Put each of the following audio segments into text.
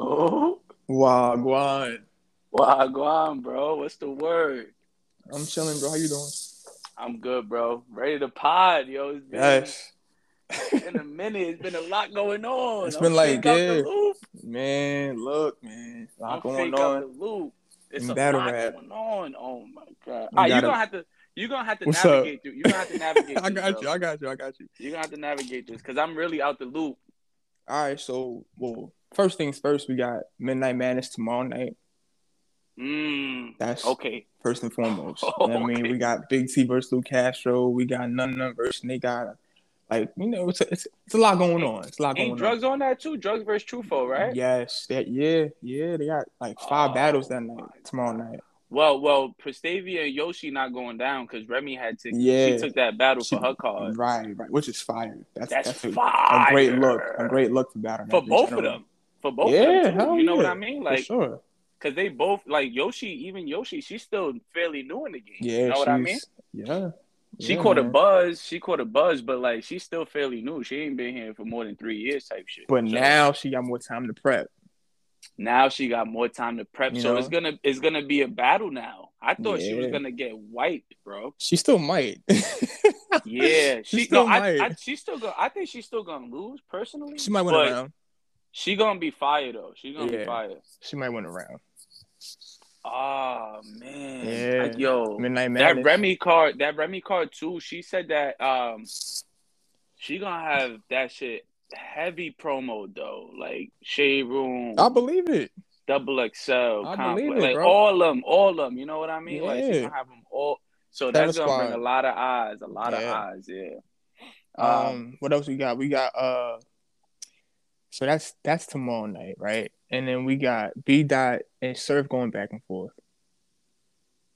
Yo. Wagwan. Wagwan, bro. What's the word? I'm chilling, bro. How you doing? I'm good, bro. Ready to pod, yo. It's been, Yes. been a minute. It's been a lot going on. It's I'm been like, fake out the yeah. Man, look, man. A lot I'm going on. the loop. It's In a battle lot rap. going on. Oh my god. We ah, you're gotta- gonna have to you're gonna have to What's up? navigate through. You're gonna have to navigate I got bro. you. I got you. I got you. You're gonna have to navigate this because I'm really out the loop. All right. So, well, first things first, we got Midnight Madness tomorrow night. Mm. That's Okay. first and foremost. You know what I mean, we got Big T versus Lou Castro. We got None None versus They got like you know, it's a, it's, it's a lot going on. It's a lot going Ain't drugs on that too? Drugs versus Trufo, on. right? Yes. That yeah, yeah. They got like five Oh, battles that night. Tomorrow night. Well, well, Prestavia and Yoshi not going down because Remy had to. Yeah. She took that battle She- for her card. Right, right. Which is fire. That's That's, that's, a, fire. a great look. A great look for battle. for both of them. For both Yeah, of them. Too. You know what. I mean? For Like, sure. because they both like Yoshi. Even Yoshi, she's still fairly new in the game. Yeah, you know what I mean? Yeah. She Yeah, caught a buzz. She caught a buzz, but like she's still fairly new. She ain't been here for more than three years, type shit. But So, now she got more time to prep. now she got more time to prep. You so know? it's gonna it's gonna be a battle now. I thought she was gonna get wiped, bro. She still might. Yeah, She she, still no, might. I, she's still gonna. I think she's still gonna lose personally. she might win but a round. She gonna be fired though. She gonna Yeah. be fired. She might win a round. Oh man, Yeah. Like, yo, Midnight Madness. that Remy card, that Remy card too. She said that um, she gonna have that shit heavy promo though, like Shade Room, I believe it. Double XL, I Complex, believe it, like bro. all of them, all of them. You know what I mean? Like she's Yeah. gonna have them all. So that's gonna bring a lot of eyes, a lot of eyes. Yeah. Um, what else we got? We got uh so that's that's tomorrow night, right? And then we got B dot and Surf going back and forth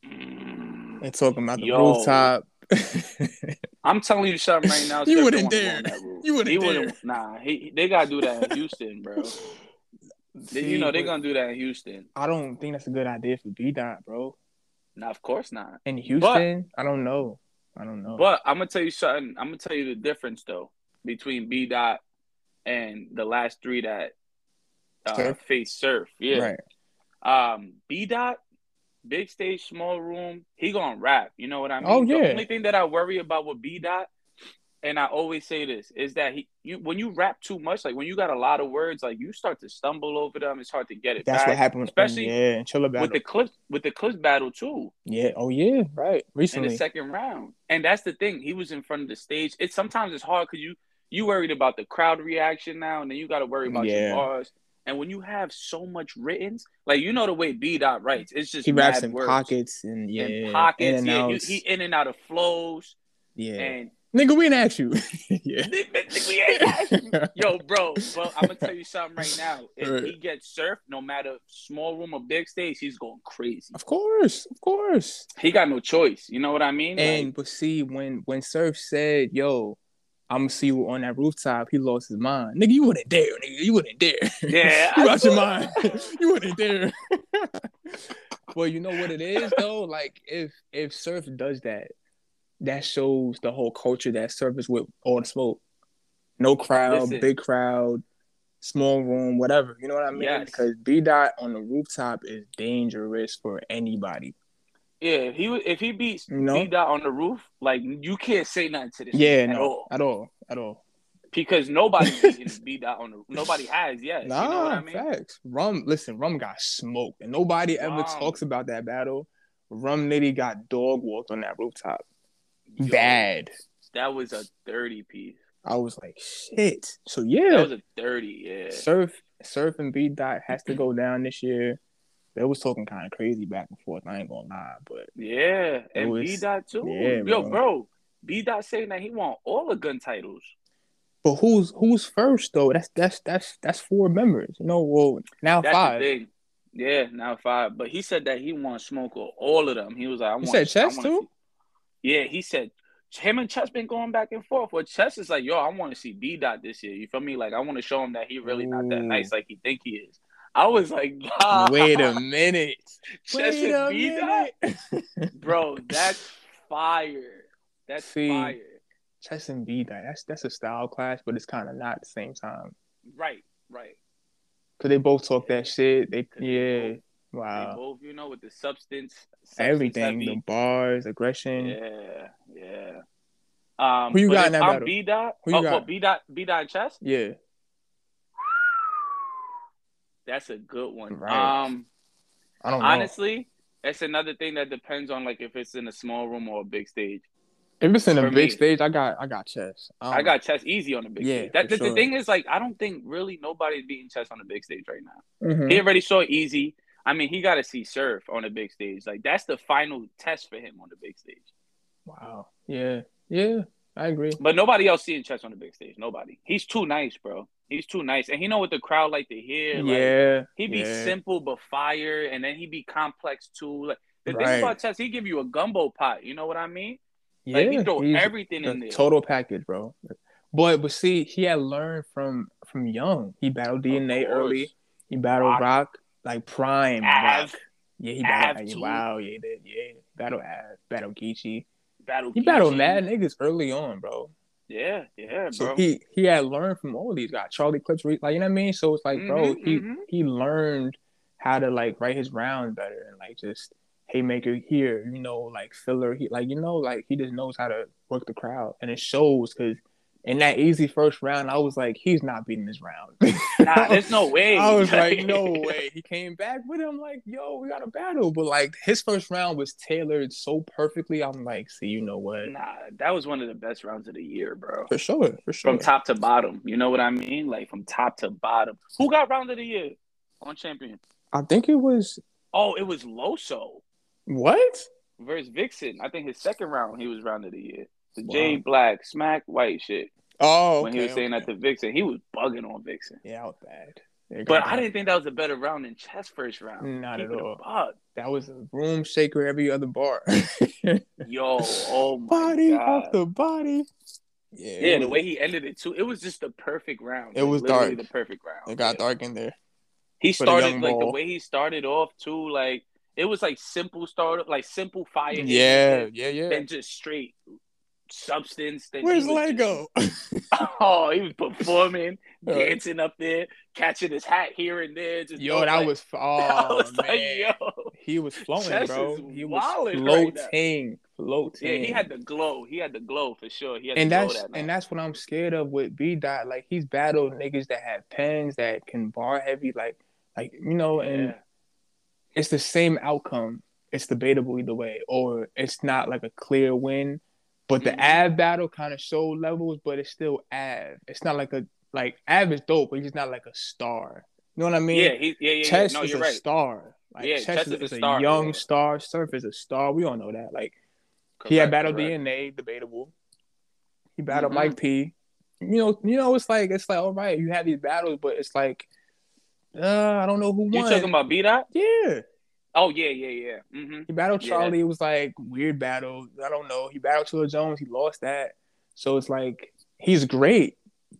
and talking about the Yo. rooftop. I'm telling you something right now. You wouldn't dare. You wouldn't He dare. wouldn't. Nah, he, they gotta do that in Houston, bro. They- you know they're gonna do that in Houston. I don't think that's a good idea for B dot, bro. Nah, of course not. In Houston, I don't know. I don't know. But I'm gonna tell you something. I'm gonna tell you the difference though between B dot and the last three that uh, Surf? face surf. Yeah. right. Um, B dot, big stage, small room. He gonna rap. You know what I mean? Oh, yeah. The only thing that I worry about with B dot, and I always say this, is that he you when you rap too much, like when you got a lot of words, like you start to stumble over them. It's hard to get it That's back. what happened especially yeah, battle. with the clip with the clips battle too yeah. Oh yeah, right. in Recently. the second round. And that's the thing. He was in front of the stage. It's sometimes it's hard because you you worried about the crowd reaction now, and then you got to worry about Yeah. your bars. And when you have so much written, like you know the way B dot writes, it's just he raps in words. pockets and yeah, in pockets. in and yeah, he, outs. he in and out of flows. yeah. And Nigga, we didn't ask you. yeah. we ain't asking. yo, bro, bro, I'm gonna tell you something right now. If Right. he gets surfed, no matter small room or big stage, he's going crazy. Of course, of course. He got no choice. You know what I mean? And Like, but see, when when Surf said, "Yo, I'm gonna see you on that rooftop," he lost his mind. Nigga, you wouldn't dare, nigga. You wouldn't dare. yeah, you out your mind. you wouldn't dare. well, you know what it is though. Like if if Surf does that, that shows the whole culture that Surf is with all the smoke. No crowd, Listen. big crowd, small room, whatever. You know what I mean? Yes. Because B dot on the rooftop is dangerous for anybody. Yeah, if he would- if he beats You know? B dot on the roof, like you can't say nothing to this Yeah, no, all at all, at all. because nobody beating B dot on the nobody has yet. Nah, you know what I mean? facts. Rum, listen, Rum got smoked, and nobody ever talks about that battle. Rum Nitty got dog walked on that rooftop. Yo, Bad. That was a dirty piece. I was like, shit. So yeah, That was a dirty. Yeah. Surf, Surf and B Dot has to go down this year. They was talking kind of crazy back and forth. I ain't gonna lie, but Yeah, and was- B dot too. yeah, Yo, bro. bro, B dot saying that he want all the gun titles. but who's who's first though? That's that's that's that's four members. You know, well now That's five. Yeah, now five. But he said that he wants smoke with all of them. He was like, I You want. said Chess too? see- Yeah, he said him and Chess been going back and forth. Well, Chess is like, yo, I want to see B dot this year. You feel me? Like, I want to show him that he really not that nice like he think he is. I was like, nah, Wait a minute. Chess Wait and a minute. bro. That's fire. That's See, fire. Chess and B Dot. That's that's a style clash, but it's kind of not at the same time. Right, right. Cause they both talk that shit. They yeah. both- They Wow. both, you know, with the substance, substance Everything. heavy. The bars, aggression. Yeah, yeah. Um, Who you got in that I'm battle? B dot. Who you oh, got? B dot? B dot chess. Yeah. That's a good one. Right. Um, I don't know. honestly, that's another thing that depends on like if it's in a small room or a big stage. if it's in a big me- stage, I got I got chess. I got chess easy on the big Um, Yeah, stage. That the, the thing is like I don't think really nobody's beating chess on the big stage right now. Mhm. He already saw easy. I mean, he got to see Surf on the big stage. Like that's the final test for him on the big stage. Wow. Yeah. Yeah. I agree. But nobody else seeing chess on the big stage. Nobody. He's too nice, bro. He's too nice, and he know what the crowd like to hear. Like, yeah. he be yeah. simple but fire, and then he be complex too. Like the Right. thing about chess, he give you a gumbo pot. You know what I mean? Yeah. Like he throw everything in there. total package, bro. But but see, he had learned from from young. He battled DNA early. He battled Roc. Roc, like prime Av. Roc. Yeah, he battled. too. wow, yeah, did. Yeah, Battle Av, battle Geechee. Battle He battled mad niggas early on, bro. Yeah, yeah, So bro. he he had learned from all these guys. Charlie Clips, like you know what I mean. So it's like, bro, Mhm, he mhm. he learned how to like write his rounds better and like just haymaker here, you know, like filler. He like you know, like he just knows how to work the crowd, and it shows because in that easy first round, I was like, he's not beating this round. nah, there's no way. I was like, no way. He came back with him, like, yo, we got a battle. But like his first round was tailored so perfectly. I'm like, see, you know what? Nah, that was one of the best rounds of the year, bro. For sure, for sure. From top to bottom. You know what I mean? Like from top to bottom. Who got round of the year on champion? I think it was Oh, it was Loso what? versus Vixen. I think his second round he was round of the year. The Wow. J Black smack white shit. Oh, when he was saying that to Vixen, he was bugging on Vixen. yeah, I was bad. But I didn't think that was a better round than chess first round. Not Keep at all. buck. That was a room shaker every other bar. Yo, oh my body god. off the body. Yeah, yeah, it the way he ended it too. It was just the perfect round. It Like, was dark. the perfect round. it got Yeah. dark in there. He started like the way he started off too. Like it was like simple start, like simple fire. Yeah, yeah, yeah. Then just straight substance. Then Where's Lego? just- oh, he was performing, dancing up there, catching his hat here and there. Just Yo, that like- was oh I was man. like, yo. He was floating, Chess bro. He was wildin' right floating, floating. Yeah, he had the glow. He had the glow for sure. He had and the glow that's that and that's what I'm scared of with B dot. Like he's battled niggas that have pens that can bar heavy, like like you know, and Yeah. it's the same outcome. It's debatable either way, or it's not like a clear win. But the Mhm. Av battle kind of showed levels, but it's still Av. It's not like a like Av is dope, but he's not like a star. You know what I mean? yeah, he, yeah, yeah, yeah. Chess No, is you're a right. star. Like Yeah, Chess, Chess is, is a star, young yeah. star. Surf is a star. We all know that. Like he had Correct, battled correct. DNA, debatable. He battled Mhm. Mike P. You know, you know, it's like it's like all right, you have these battles, but it's like uh, I don't know who won. You talking about B dot? yeah, Oh yeah, yeah, yeah. Mm-hmm. he battled Yeah. Charlie. It was like weird battle. I don't know. He battled Chilla Jones. He lost that. So it's like he's great,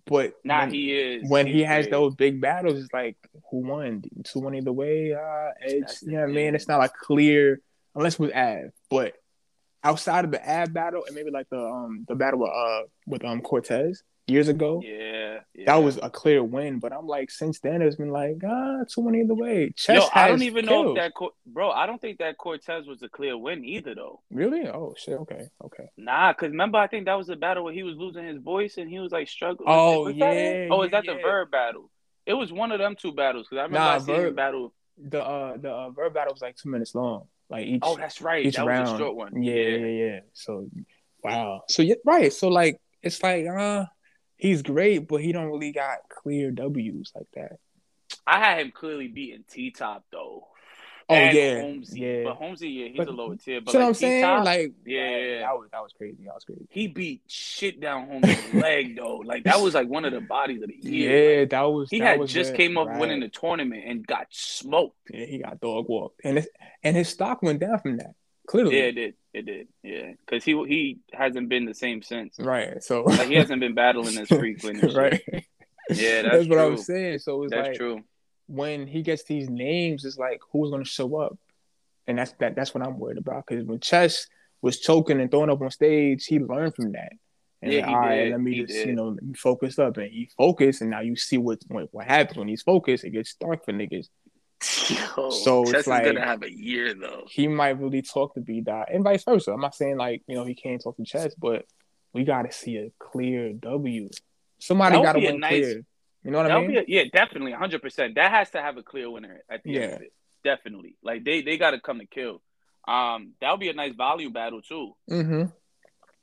but Nah, when, he is. when he has those big battles, it's like who won? Two one either way. Uh. That's You know what I mean? It's not like clear unless with Av, but outside of the Av battle and maybe like the um the battle with uh with um Cortez years ago. Yeah, yeah. That was a clear win, but I'm like, since then it's been like, ah, two one either way. Chess Yo, I don't has even know if that Cor- bro. I don't think that Cortez was a clear win either, though. really. Oh shit. Okay. Okay. Nah, cause remember I think that was the battle where he was losing his voice and he was like struggling. Oh, Was that yeah, Oh, is that yeah, the. Verb battle? It was one of them two battles because I remember Nah, I seen the Verb- battle. The uh the uh, verb battle was like two minutes long, like each Oh, that's right. each that round. was a short one. Yeah, yeah, yeah. So wow. So yeah, right. So like it's like uh he's great, but he don't really got clear W's like that. I had him clearly beating T Top though. Oh And yeah, Holmesy. yeah. But Holmesy, yeah, he's But- a lower tier. But like I'm saying, T-Top, like, Yeah, yeah, that was that was crazy. That was crazy. he beat shit down Holmes' leg though. Like that was like one of the bodies of the year. Yeah, Like, that was. he that had was just came up Right. winning the tournament and got smoked. Yeah, he got dog walked, and and his stock went down from that. Clearly, Yeah, it did. It did. Yeah, because he he hasn't been the same since. right. So Like he hasn't been battling as frequently. right. Yeah, that's, what I was saying. So it's That's like true. when he gets these names, it's like who's going to show up, and that's that. That's what I'm worried about. Because when Chess was choking and throwing up on stage, he learned from that, And Yeah, like, he all right, did. let me He just did. you know focus up, and he focused, and now you see what what, what happens when he's focused. It gets dark for niggas. Yo, So it's Chess is like- gonna have a year though. He might really talk to B Dot, and vice versa. I'm not saying like you know he can't talk to Chess, but we got to see a clear W. Somebody That would got to be a win nice- clear. You know what I mean? a, yeah, definitely, hundred percent. That has to have a clear winner at the end Yeah. of it. Definitely, like they they got to come to kill. Um, that would be a nice volume battle too. mm-hmm.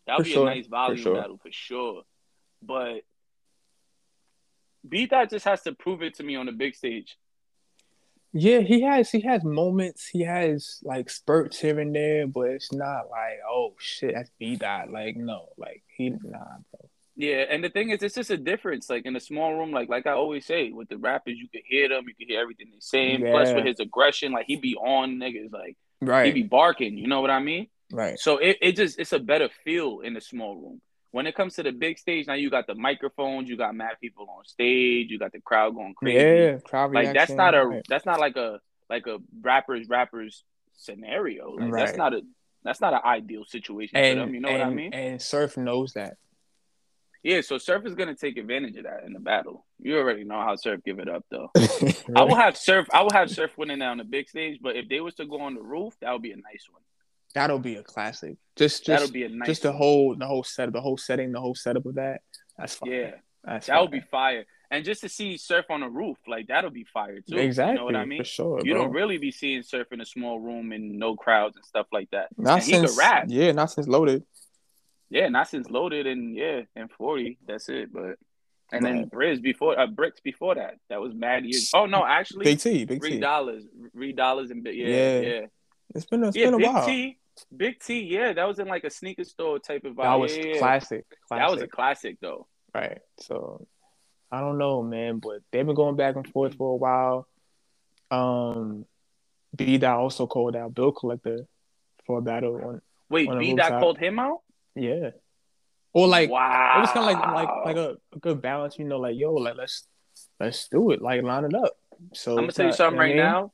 That For would be sure, a nice volume sure. battle for sure. But B Dot just has to prove it to me on the big stage. Yeah, he has he has moments. He has like spurts here and there, but it's not like oh shit, that's B Dot. Like no, like he nah, bro. Yeah, and the thing is, it's just a difference. Like in a small room, like like I always say, with the rappers, you could hear them, you could hear everything they're saying. Plus, with his aggression, like he be on niggas, like right, he be barking. You know what I mean? right. So it, it just it's a better feel in a small room. When it comes to the big stage, now you got the microphones, you got mad people on stage, you got the crowd going crazy. Yeah, crowd like that's not a right. that's not like a like a rappers rappers scenario. Like that's not a that's not an ideal situation and for them. You know and, what I mean? And Surf knows that. Yeah. So Surf is gonna take advantage of that in the battle. You already know how Surf give it up though. I will have Surf. I will have Surf winning that on the big stage. But if they was to go on the roof, that would be a nice one. That'll be a classic. Just That'll just be a nice. just the one. whole the whole setup, the whole setting, the whole setup of that. That's fine. Yeah. that's That would be fire. And just to see Surf on the roof, like that'll be fire too. exactly You know what I mean? for sure. You bro. don't really be seeing Surf in a small room and no crowds and stuff like that. not and since rap. yeah, not since loaded. Yeah, not since Loaded and yeah, and forty. That's it. But and then Right. Briz before uh, Bricks before that. That was mad years. Oh no, actually, Big T, Big T. Dollars, three Dollars and yeah, Yeah. yeah, It's been it's yeah. been a Big while. T, Big T, yeah, that was in like a sneaker store type of vibe. That was yeah, classic. Classic. That was a classic though. right. So I don't know, man, but they've been going back and forth for a while. Um, B Dot also called out Bill Collector for a battle on Wait, On B Dot called him out. yeah, or like wow, it was kind of like like like a, a good balance, you know, like yo, like let's let's do it, like line it up. So I'm gonna tell you something right now.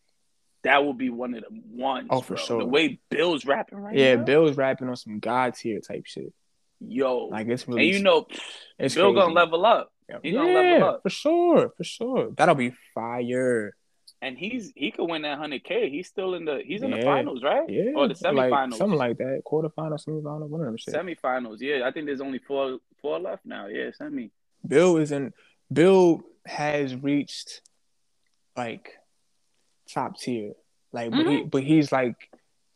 That will be one of the ones. Oh, for bro. sure. The way Bill's rapping right Yeah, now. Bill's rapping on some god tier type shit. Yo, Like it's really and you know, it's Bill crazy. gonna level up, he yeah, gonna level up. for sure, for sure. That'll be fire. and he's he could win that hundred k. He's still in the he's in the finals, right? Yeah, or the like, semifinals. something like that. Quarterfinal, semifinal, one of them shit. Semifinals, yeah. I think there's only four four left now. Yeah, semi. Bill isn't. Bill has reached like top tier. Like, but Mm-hmm. he, but he's like,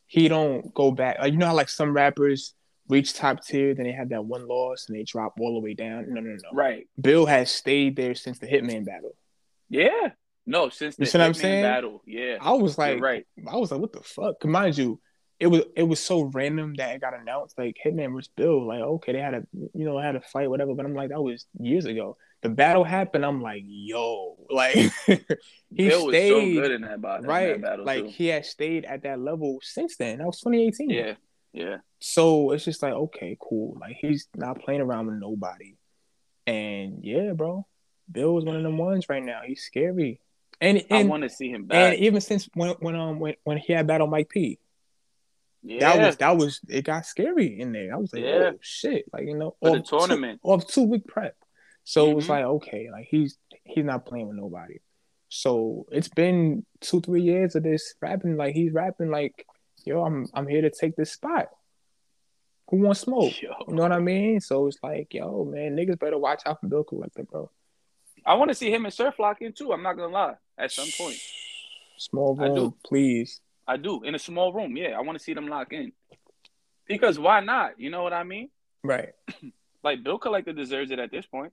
he don't go back. Like, you know how like some rappers reach top tier, then they have that one loss and they drop all the way down. No, no, no. Right. Bill has stayed there since the Hitman battle. Yeah. No, since the You see what I'm Hitman saying? battle. Yeah. I was like, You're right. I was like, what the fuck? Mind you, it was it was so random that it got announced. Like Hitman versus Bill. Like, okay, they had a you know had a fight, whatever. But I'm like, that was years ago. The battle happened. I'm like, yo, like he Bill was so stayed good in that, in right. that battle. like too. he has stayed at that level since then. That was 2018. Yeah. Yeah. So it's just like, okay, cool. Like he's not playing around with nobody. And yeah, bro, Bill is one of them ones right now. He's scary. And I want to see him back. and even since when when um when, when he had battle Mike P, yeah. that was that was it got scary in there. I was like, Yeah. oh shit, like you know, For the off two- tournament. off two week prep. So it was Mhm. like, okay, like he's he's not playing with nobody. So it's been two three years of this rapping. Like he's rapping like, yo, I'm I'm here to take this spot. Who wants smoke? Yo. You know what I mean? So it's like, yo, man, niggas better watch out for Bill Collector, bro. I want to see him and Surf lock in too. I'm not gonna lie. At some point, Small I do. room, please. I do in a small room. Yeah, I want to see them lock in. Because why not? You know what I mean? Right. Like Bill Collector deserves it at this point.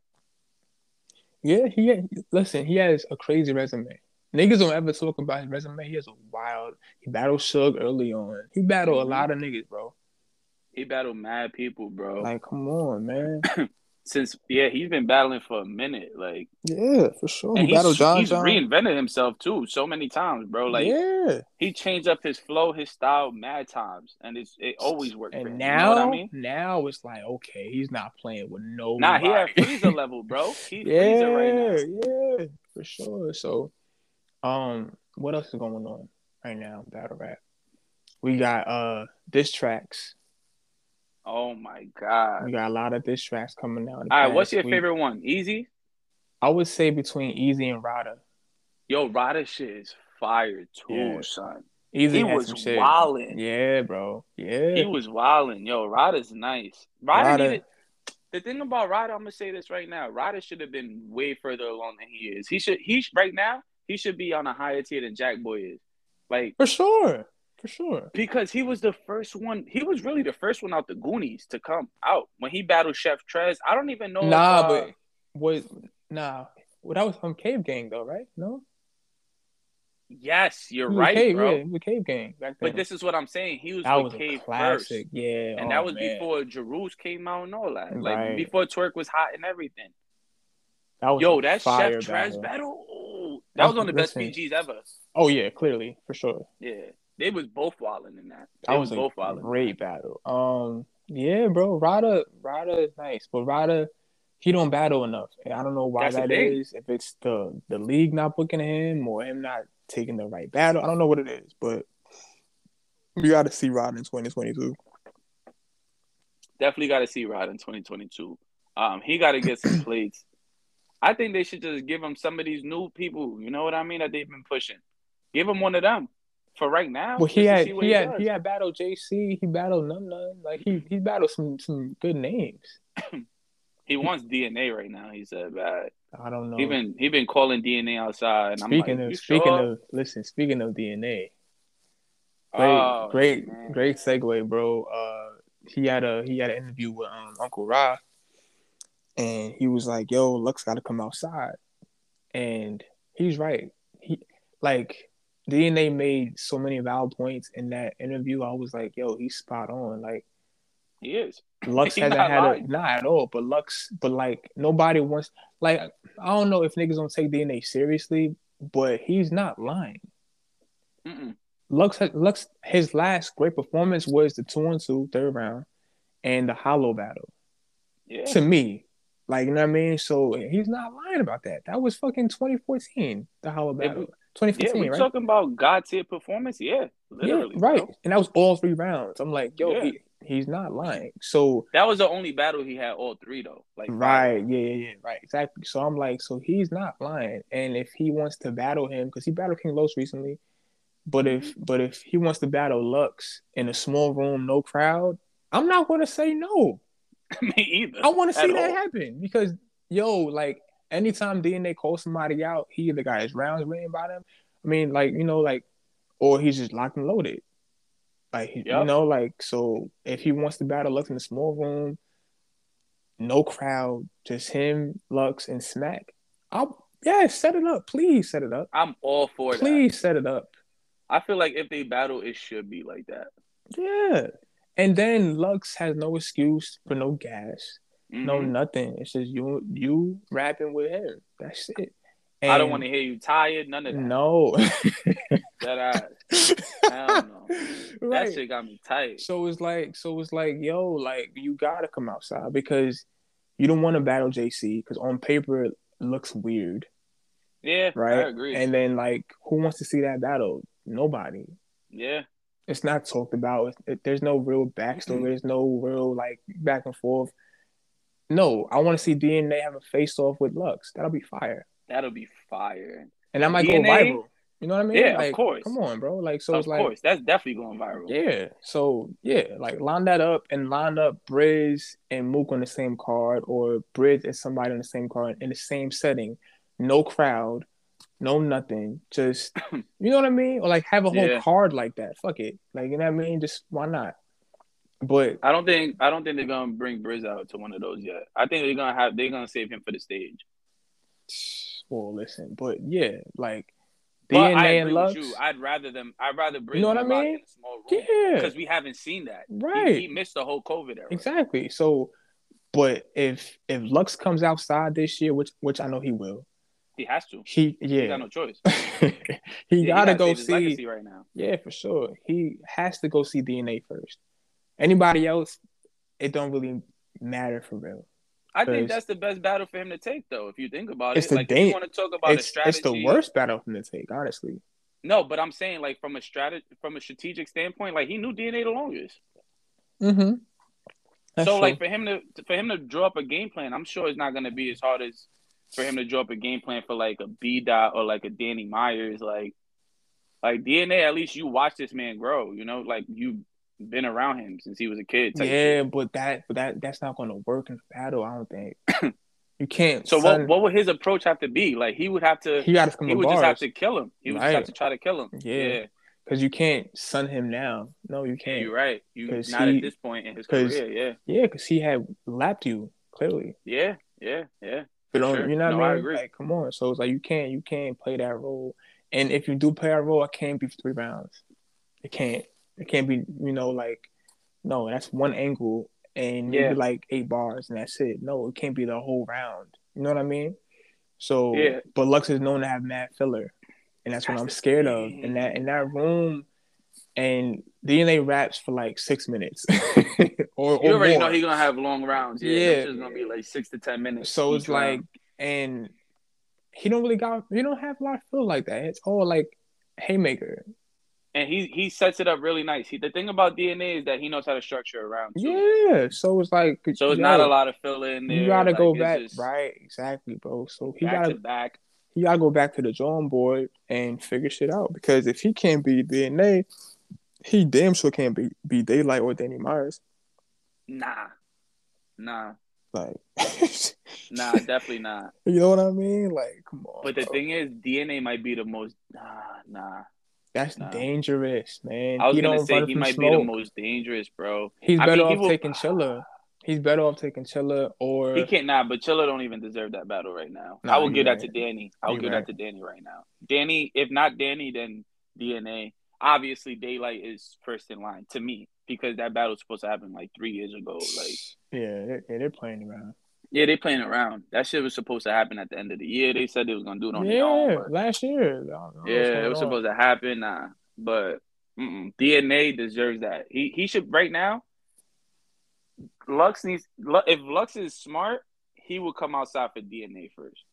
Yeah, he listen. He has a crazy resume. Niggas don't ever talk about his resume. He has a wild. He battled Suge early on. He battled a mm-hmm. lot of niggas, bro. He battled mad people, bro. Like, come on, man. Since yeah, he's been battling for a minute. Like Yeah, for sure. and He he's, John he's John. reinvented himself too so many times, bro. Like yeah, he changed up his flow, his style mad times, and it's it always worked for him. and you know now, what I mean? now it's like, okay, he's not playing with no. Nah, he at Freezer level, bro. He's yeah, Freezer right now. yeah, for sure. So, um, what else is going on right now? Battle rap. We got uh diss tracks. Oh my god. We got a lot of diss tracks coming out. All right, what's your week. favorite one? Easy. I would say between Easy and Rada. Yo, Rada shit is fire too, yeah. son. Easy he was wilding. Yeah, bro. Yeah. He was wilding. Yo, Rada's nice. Rada, Rada. Needed, the thing about Rada, I'm gonna say this right now. Rada should have been way further along than he is. He should he right now, he should be on a higher tier than Jack Boy is. Like for sure. For sure. Because he was the first one. He was really the first one out the Goonies to come out when he battled Chef Trez. I don't even know. Nah, if, uh, but was nah. Well, that was from Cave Gang though, right? No. Yes, you're right, cave, bro. Yeah, the Cave Gang back then. But this is what I'm saying. He was that with was Cave classic. first. Yeah, and oh, that was man. before Jerus came out and all that. Like Right. before Twork was hot and everything. That was Yo, a that fire Chef Trez battle. battle. ooh, that was one of the best Listen. PGs ever. Oh yeah, clearly for sure. Yeah, they was both wilding in that. They That was, both a wilding. great battle. Um, yeah, bro, Rada, Rada is nice, but Rada, he don't battle enough. And I don't know why That's that is. If it's the the league not booking him or him not taking the right battle, I don't know what it is. But we got to see Rada in 2022. Definitely got to see Rod in 2022. Um, he got to get some plates. I think they should just give him some of these new people. You know what I mean? That they've been pushing. Give him one of them for right now. Well, he had he had he had battled JC. He battled Num Num. Like he he battled some some good names. He wants DNA right now. He said, "Bad." I don't know. He been he been calling DNA outside, and speaking I'm like, of speaking sure?" of listen, speaking of DNA, great Oh, great man. great segue, bro. Uh, he had a he had an interview with um Uncle Ra, and he was like, "Yo, Lux got to come outside," and he's right. He like DNA made so many valid points in that interview. I was like, "Yo, he's spot on." Like. He is. Lux He hasn't had lying. a not at all, but Lux, but like nobody wants like I don't know if niggas don't take DNA seriously, but he's not lying. Mm-mm. Lux Lux his last great performance was the two and two third round and the hollow battle. Yeah. To me, like you know what I mean. So he's not lying about that. That was fucking 2014, the hollow battle. we- 2015, Yeah, right? talking about God tier performance. Yeah, literally. yeah, right. bro. And that was all three rounds. I'm like, yo, Yeah. he, he's not lying. So That was the only battle he had all three though. Like Right. Yeah, yeah, yeah. Right. Exactly. So I'm like, so he's not lying. And if he wants to battle him, because he battled King Los recently, but if mm-hmm. but if he wants to battle Lux in a small room, no crowd, I'm not gonna say no. Me either. I want to At see that happen because yo, like anytime DNA calls somebody out, he either got his rounds written by them. I mean, like you know, like, or he's just locked and loaded. Like you know, like so if he wants to battle Lux in a small room, no crowd, just him, Lux, and Smack. I'll yeah, set it up. Please set it up. I'm all for that. Please set it up. I feel like if they battle, it should be like that. Yeah. And then Lux has no excuse for no gas, no Mhm. nothing. It's just you you rapping with him. That's it. I don't want to hear you tired. None of that. No. That ass. Hell no. right. That shit got me tight. So it's like, so it's like, yo, like you gotta come outside because you don't want to battle JC because on paper it looks weird, Yeah, right? I agree. And then like, who wants to see that battle? Nobody. yeah, It's not talked about. It, there's no real backstory. Mhm. There's no real like back and forth. No, I want to see DNA have a face off with Lux. That'll be fire, that'll be fire. and that might DNA? go viral. You know what I mean? Yeah, of course. Come on, bro. Like, so of it's like, course, that's definitely going viral. Yeah. So yeah, like line that up and line up Briz and Mook on the same card, or Briz and somebody on the same card in the same setting, no crowd, no nothing, just you know what I mean, or like have a whole Yeah. card like that. Fuck it, like you know what I mean. Just why not? But I don't think I don't think they're gonna bring Briz out to one of those yet. I think they're gonna have they're gonna save him for the stage. well, listen, but yeah, like I DNA agree and Lux. you. I'd rather them. I'd rather Briz You know what I mean? in a small room Yeah, because we haven't seen that. Right. He, missed the whole COVID era. exactly. So, but if if Lux comes outside this year, which which I know he will, He has to. he He yeah. got no choice. he Yeah, gotta he go save his see. right now. Yeah, for sure. He has to go see DNA first. Anybody else, it don't really matter for real. I think that's the best battle for him to take, though. If you think about It's it, the like if you want to talk about a It's strategy, it's the worst battle from the take, honestly. No, but I'm saying like from a strategy, from a strategic standpoint, like he knew DNA the longest. Mm-hmm. That's so true. like for him to for him to draw up a game plan, I'm sure it's not gonna be as hard as for him to draw up a game plan for like a B dot or like a Danny Myers. Like like DNA, at least you watch this man grow. You know, like you've been around him since he was a kid. Yeah, but that but that that's not gonna work in battle. I don't think. You can't. So son. what? What would his approach have to be? Like he would have to. He got to come. He would bars. just have to kill him. He would right. just have to try to kill him. Yeah. Because you can't sun him now. No, you can't. You're right. You not he, at this point in his career. Yeah. Yeah, because he had lapped you clearly. Yeah. Yeah. Yeah. But sure. you know what no, I mean? I like, come on. So it's like you can't you can't play that role. And if you do play that role, it can't be three rounds. It can't. It can't be. You know, like no, that's one angle and yeah. maybe like eight bars and that's it. No, it can't be the whole round. You know what I mean? So, yeah. but Lux is known to have mad filler, and that's, that's what I'm scared of. In that in that room, and DNA raps for like six minutes. or you already more. know he's gonna have long rounds. Yeah, yeah. it's gonna be like six to ten minutes. So it's like, and he don't really got he don't have a lot of feel like that. It's all like haymaker and he he sets it up really nice. He, the thing about DNA is that he knows how to structure around. Too. Yeah, so it's like so it's not a lot of fill in there. You gotta like, go back, just, right? Exactly, bro. So he gotta back. He gotta go back to the drawing board and figure shit out because if he can't be DNA, he damn sure can't be be Daylyt or Danny Myers. Nah, nah. Like, nah, definitely not. You know what I mean? Like, come on. But the bro. thing is, DNA might be the most. Nah, nah. That's nah. dangerous, man. I was he gonna say he might smoke. be the most dangerous, bro. He's I better mean, off will... taking Chilla. He's better off taking Chilla or he can't nah, but Chilla don't even deserve that battle right now. Nah, I will give right. that to Danny. I will give right. that to Danny right now. Danny, if not Danny, then DNA. Obviously, Daylyt is first in line to me because that battle was supposed to happen like three years ago. Like, yeah, they're, they're playing around. Yeah, they playing around. That shit was supposed to happen at the end of the year. They said they was gonna do it on yeah, their own. Yeah, last year. Yeah, it was supposed to happen. Nah, but mm-mm. DNA deserves that. He he should right now. Lux needs if Lux is smart, he will come outside for DNA first.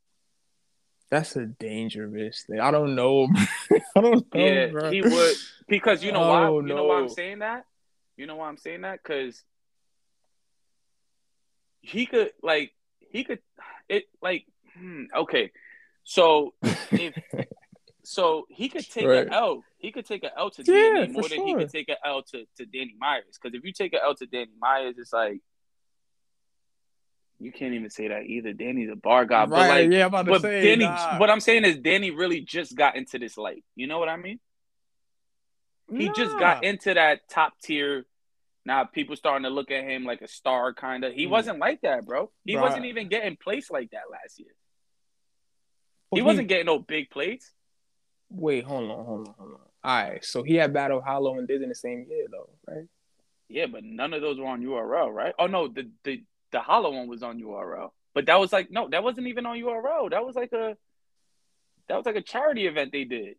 That's a dangerous thing. I don't know. I don't know. Yeah, bro. he would because you know oh, why? You no. know why I'm saying that? You know why I'm saying that? Because he could like he could it like hmm, okay. So if so he could take right. an L. He could take an L to yeah, Danny more than sure. he could take an L to, to Danny Myers. Because if you take an L to Danny Myers, it's like you can't even say that either. Danny's a bar guy, right, but like, yeah, I'm about to but say, Danny. Nah. What I'm saying is, Danny really just got into this light. You know what I mean? He nah. just got into that top tier now people starting to look at him like a star, kind of. He mm. wasn't like that, bro. He wasn't even getting placed like that last year. He, wasn't getting no big plates. Wait, hold on, hold on, hold on. All right, so he had Battle Hollow and Diz in the same year, though, right? Yeah, but none of those were on URL, right? Oh no, the the the Hollow one was on URL, but that was like no, that wasn't even on URL. That was like a that was like a charity event they did,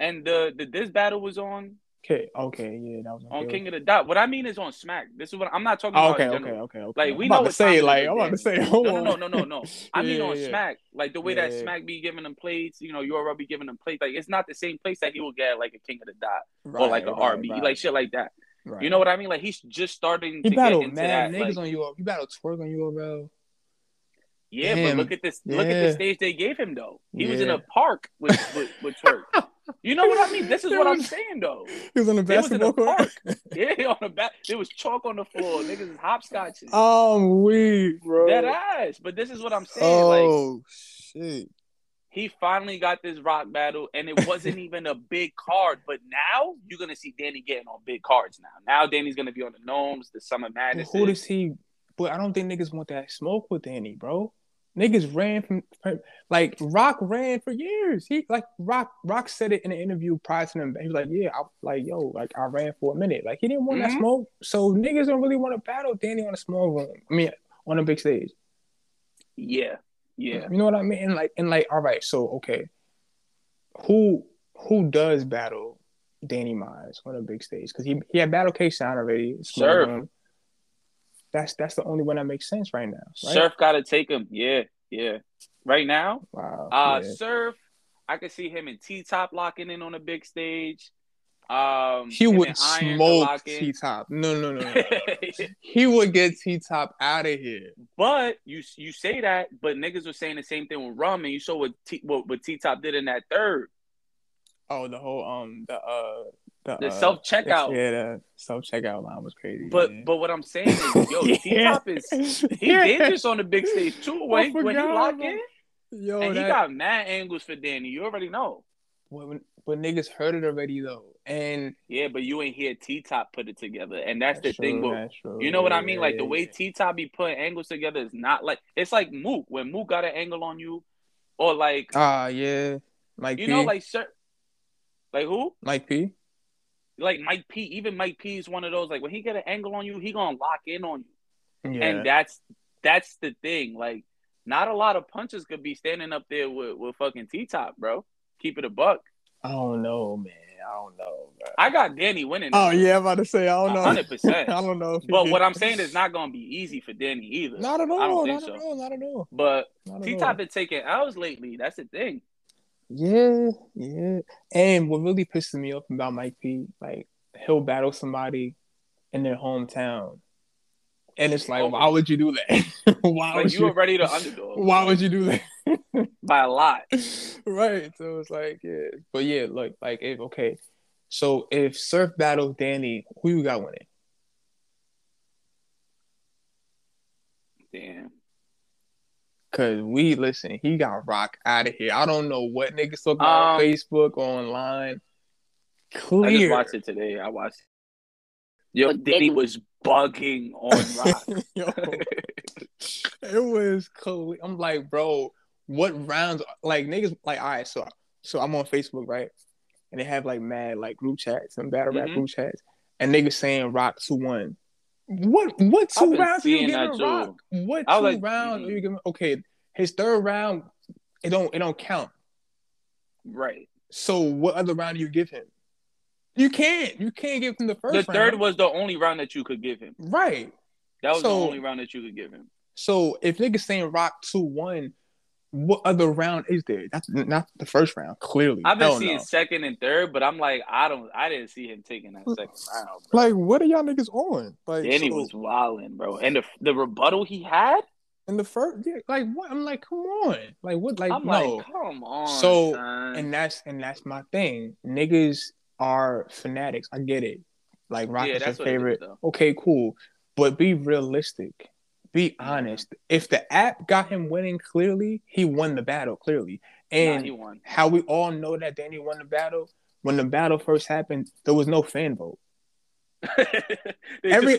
and the the this battle was on Okay, okay, yeah, that was on King of the Dot. What I mean is on Smack. This is what I'm not talking oh, okay, about. Okay, okay, okay, Like we I'm know to say, like I'm about to say, hold no, no, no, no, no, no. I mean on yeah. Smack, like the way yeah. that Smack be giving them plates, you know, URL be giving them plates. Like it's not the same place that he will get like a King of the Dot right, or like a right, RB, right. like shit like that. You know what I mean? Like he's just starting he to get into mad that. Niggas like, on URL. He battled Twork on URL. Yeah, Damn. but look at this. Yeah. Look at the stage they gave him though. He was in a park with with, with Twork. You know what I mean? This is what I'm saying though. He was on the basketball court. yeah, on the back. There was chalk on the floor. Niggas is hopscotching. Oh, weak, bro. That ass. But this is what I'm saying. Oh like, shit. He finally got this Roc battle, and it wasn't even a big card. But now you're gonna see Danny getting on big cards now. Now Danny's gonna be on the NOMEs, the summer madness. Who does he? But I don't think niggas want that smoke with Danny, bro. Niggas ran from, like Roc ran for years. He like Roc Roc said it in an interview prior to him. He was like, "Yeah, I like yo, like I ran for a minute. Like he didn't want mm-hmm. that smoke. So niggas don't really want to battle Danny on a small room. I mean, on a big stage. Yeah, yeah. You know what I mean? And like and like, all right. So okay, who who does battle Danny Myers on a big stage? Because he he had battle K Shine already. Sure that's that's the only one that makes sense right now. Right? Surf got to take him. Yeah, yeah. Right now, wow. Uh, yeah. Surf, I could see him and T Top locking in on a big stage. Um, he would smoke T Top. No, no, no, no. he would get T Top out of here. But you you say that, but niggas were saying the same thing with Rum, and you saw what T what, what T Top did in that third. Oh, the whole um the uh the, the uh, self checkout. Yeah, the self checkout line was crazy. But man. but what I'm saying is, yo, T Top is he dangerous on the big stage too. When, when he lock in, yo, and that... he got mad angles for Danny. You already know. When, but niggas heard it already though, and yeah, but you ain't hear T Top put it together, and that's, that's the true, thing. But you know yeah, what I mean? Like yeah, the way T Top be putting angles together is not like it's like Mook when Mook got an angle on you, or like ah uh, yeah, like you P. know like sir, like who? Mike P like Mike P. Even Mike P. is one of those like when he get an angle on you, he gonna lock in on you. Yeah. And that's that's the thing. Like, not a lot of punches could be standing up there with, with fucking T top, bro. Keep it a buck. I don't know, man. I don't know. Bro. I got Danny winning. Oh yeah, I'm about to say I don't know. Hundred percent. I don't know. But what I'm saying is not gonna be easy for Danny either. Not at all. I don't think not so. At all, not at all. But T top been taking L's lately. That's the thing. Yeah, yeah. And what really pisses me off about Mike P, like he'll battle somebody in their hometown. And it's like, why would you do that? why like would you, you were ready to underdog? Why would you do that? By a lot. right. So it's like, yeah. But yeah, look, like if okay. So if Surf battles Danny, who you got winning? Damn. Cause we listen, he got Roc out of here. I don't know what niggas talking um, on Facebook or online. Clear. I just watched it today. I watched. It. Yo, Diddy was bugging on Roc. Yo, it was cool. I'm like, bro, what rounds? Like niggas, like, all right, so so I'm on Facebook, right? And they have like mad like group chats and battle rap mm-hmm. group chats, and niggas saying Roc two one. What what two rounds are you giving Roc? What two like, rounds mm-hmm. are you giving? Okay, his third round, it don't it don't count. Right. So what other round do you give him? You can't. You can't give him the first. The third was the only round that you could give him. Right. That was so, the only round that you could give him. So if niggas saying Roc two one, what other round is there? That's not the first round. Clearly, I've been Hell seeing no. second and third, but I'm like, I don't. I didn't see him taking that second round. Bro. Like, what are y'all niggas on? Like, Danny so, was wilding, bro, and the the rebuttal he had. In the first, yeah, like what? I'm like, come on, like what? Like I'm no, like, come on. So, son. and that's and that's my thing. Niggas are fanatics. I get it. Like Roc yeah, is your favorite. Is, okay, cool. But be realistic. Be honest. If the app got him winning clearly, he won the battle clearly. And nah, how we all know that Danny won the battle, when the battle first happened, there was no fan vote. every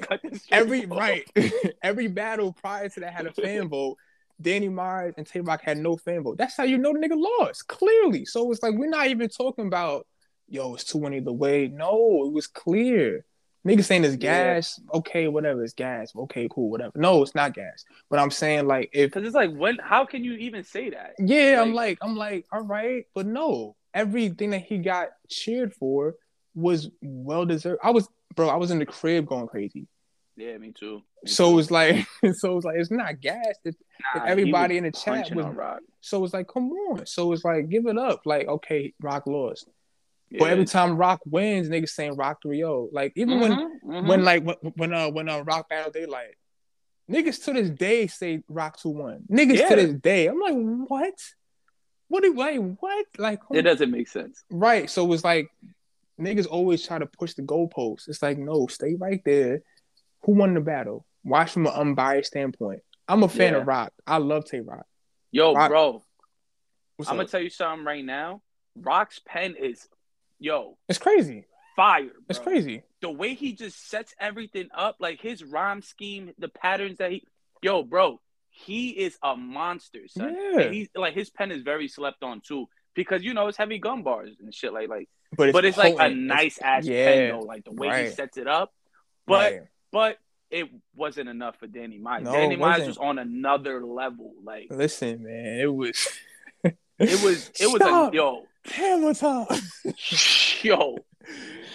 every right every battle prior to that had a fan vote. Danny Myers and Tay Roc had no fan vote. That's how you know the nigga lost clearly. So it's like we're not even talking about yo, it's two one either way. No, it was clear. Niggas saying it's gas. Yeah. Okay, whatever. It's gas. Okay, cool, whatever. No, it's not gas. But I'm saying like if because it's like when how can you even say that? Yeah, like, I'm like I'm like all right, but no, everything that he got cheered for was well deserved. I was bro, I was in the crib going crazy. Yeah, me too. Me so too. it's like, so it's like it's not gas. If, nah, everybody in the chat was, so it's like, come on. So it's like, give it up. Like, okay, Roc lost. Yeah. But every time Roc wins, niggas saying Roc 3-0. Like even mm-hmm, when mm-hmm. when like when, when uh when uh Roc battle Daylyt, niggas to this day say Roc 2 1. Niggas yeah. to this day. I'm like, what? What do like what? Like it doesn't make sense. Right. So it's like niggas always try to push the goalposts. It's like, no, stay right there. Who won the battle? Watch from an unbiased standpoint. I'm a fan yeah. of Roc. I love Tay Roc. Yo, Roc, bro. I'm up? gonna tell you something right now. Roc's pen is yo, it's crazy. Fire. Bro. It's crazy. The way he just sets everything up, like his rhyme scheme, the patterns that he, yo, bro, he is a monster, son. Yeah. He's like his pen is very slept on too, because you know it's heavy gun bars and shit like like. But it's, but it's like a nice ass yeah, pen though, like the way right. he sets it up. But right. but it wasn't enough for Danny Myers. No, Danny Myers was on another level. Like, listen, man, it was. it was. It was a yo Hammer time. yo,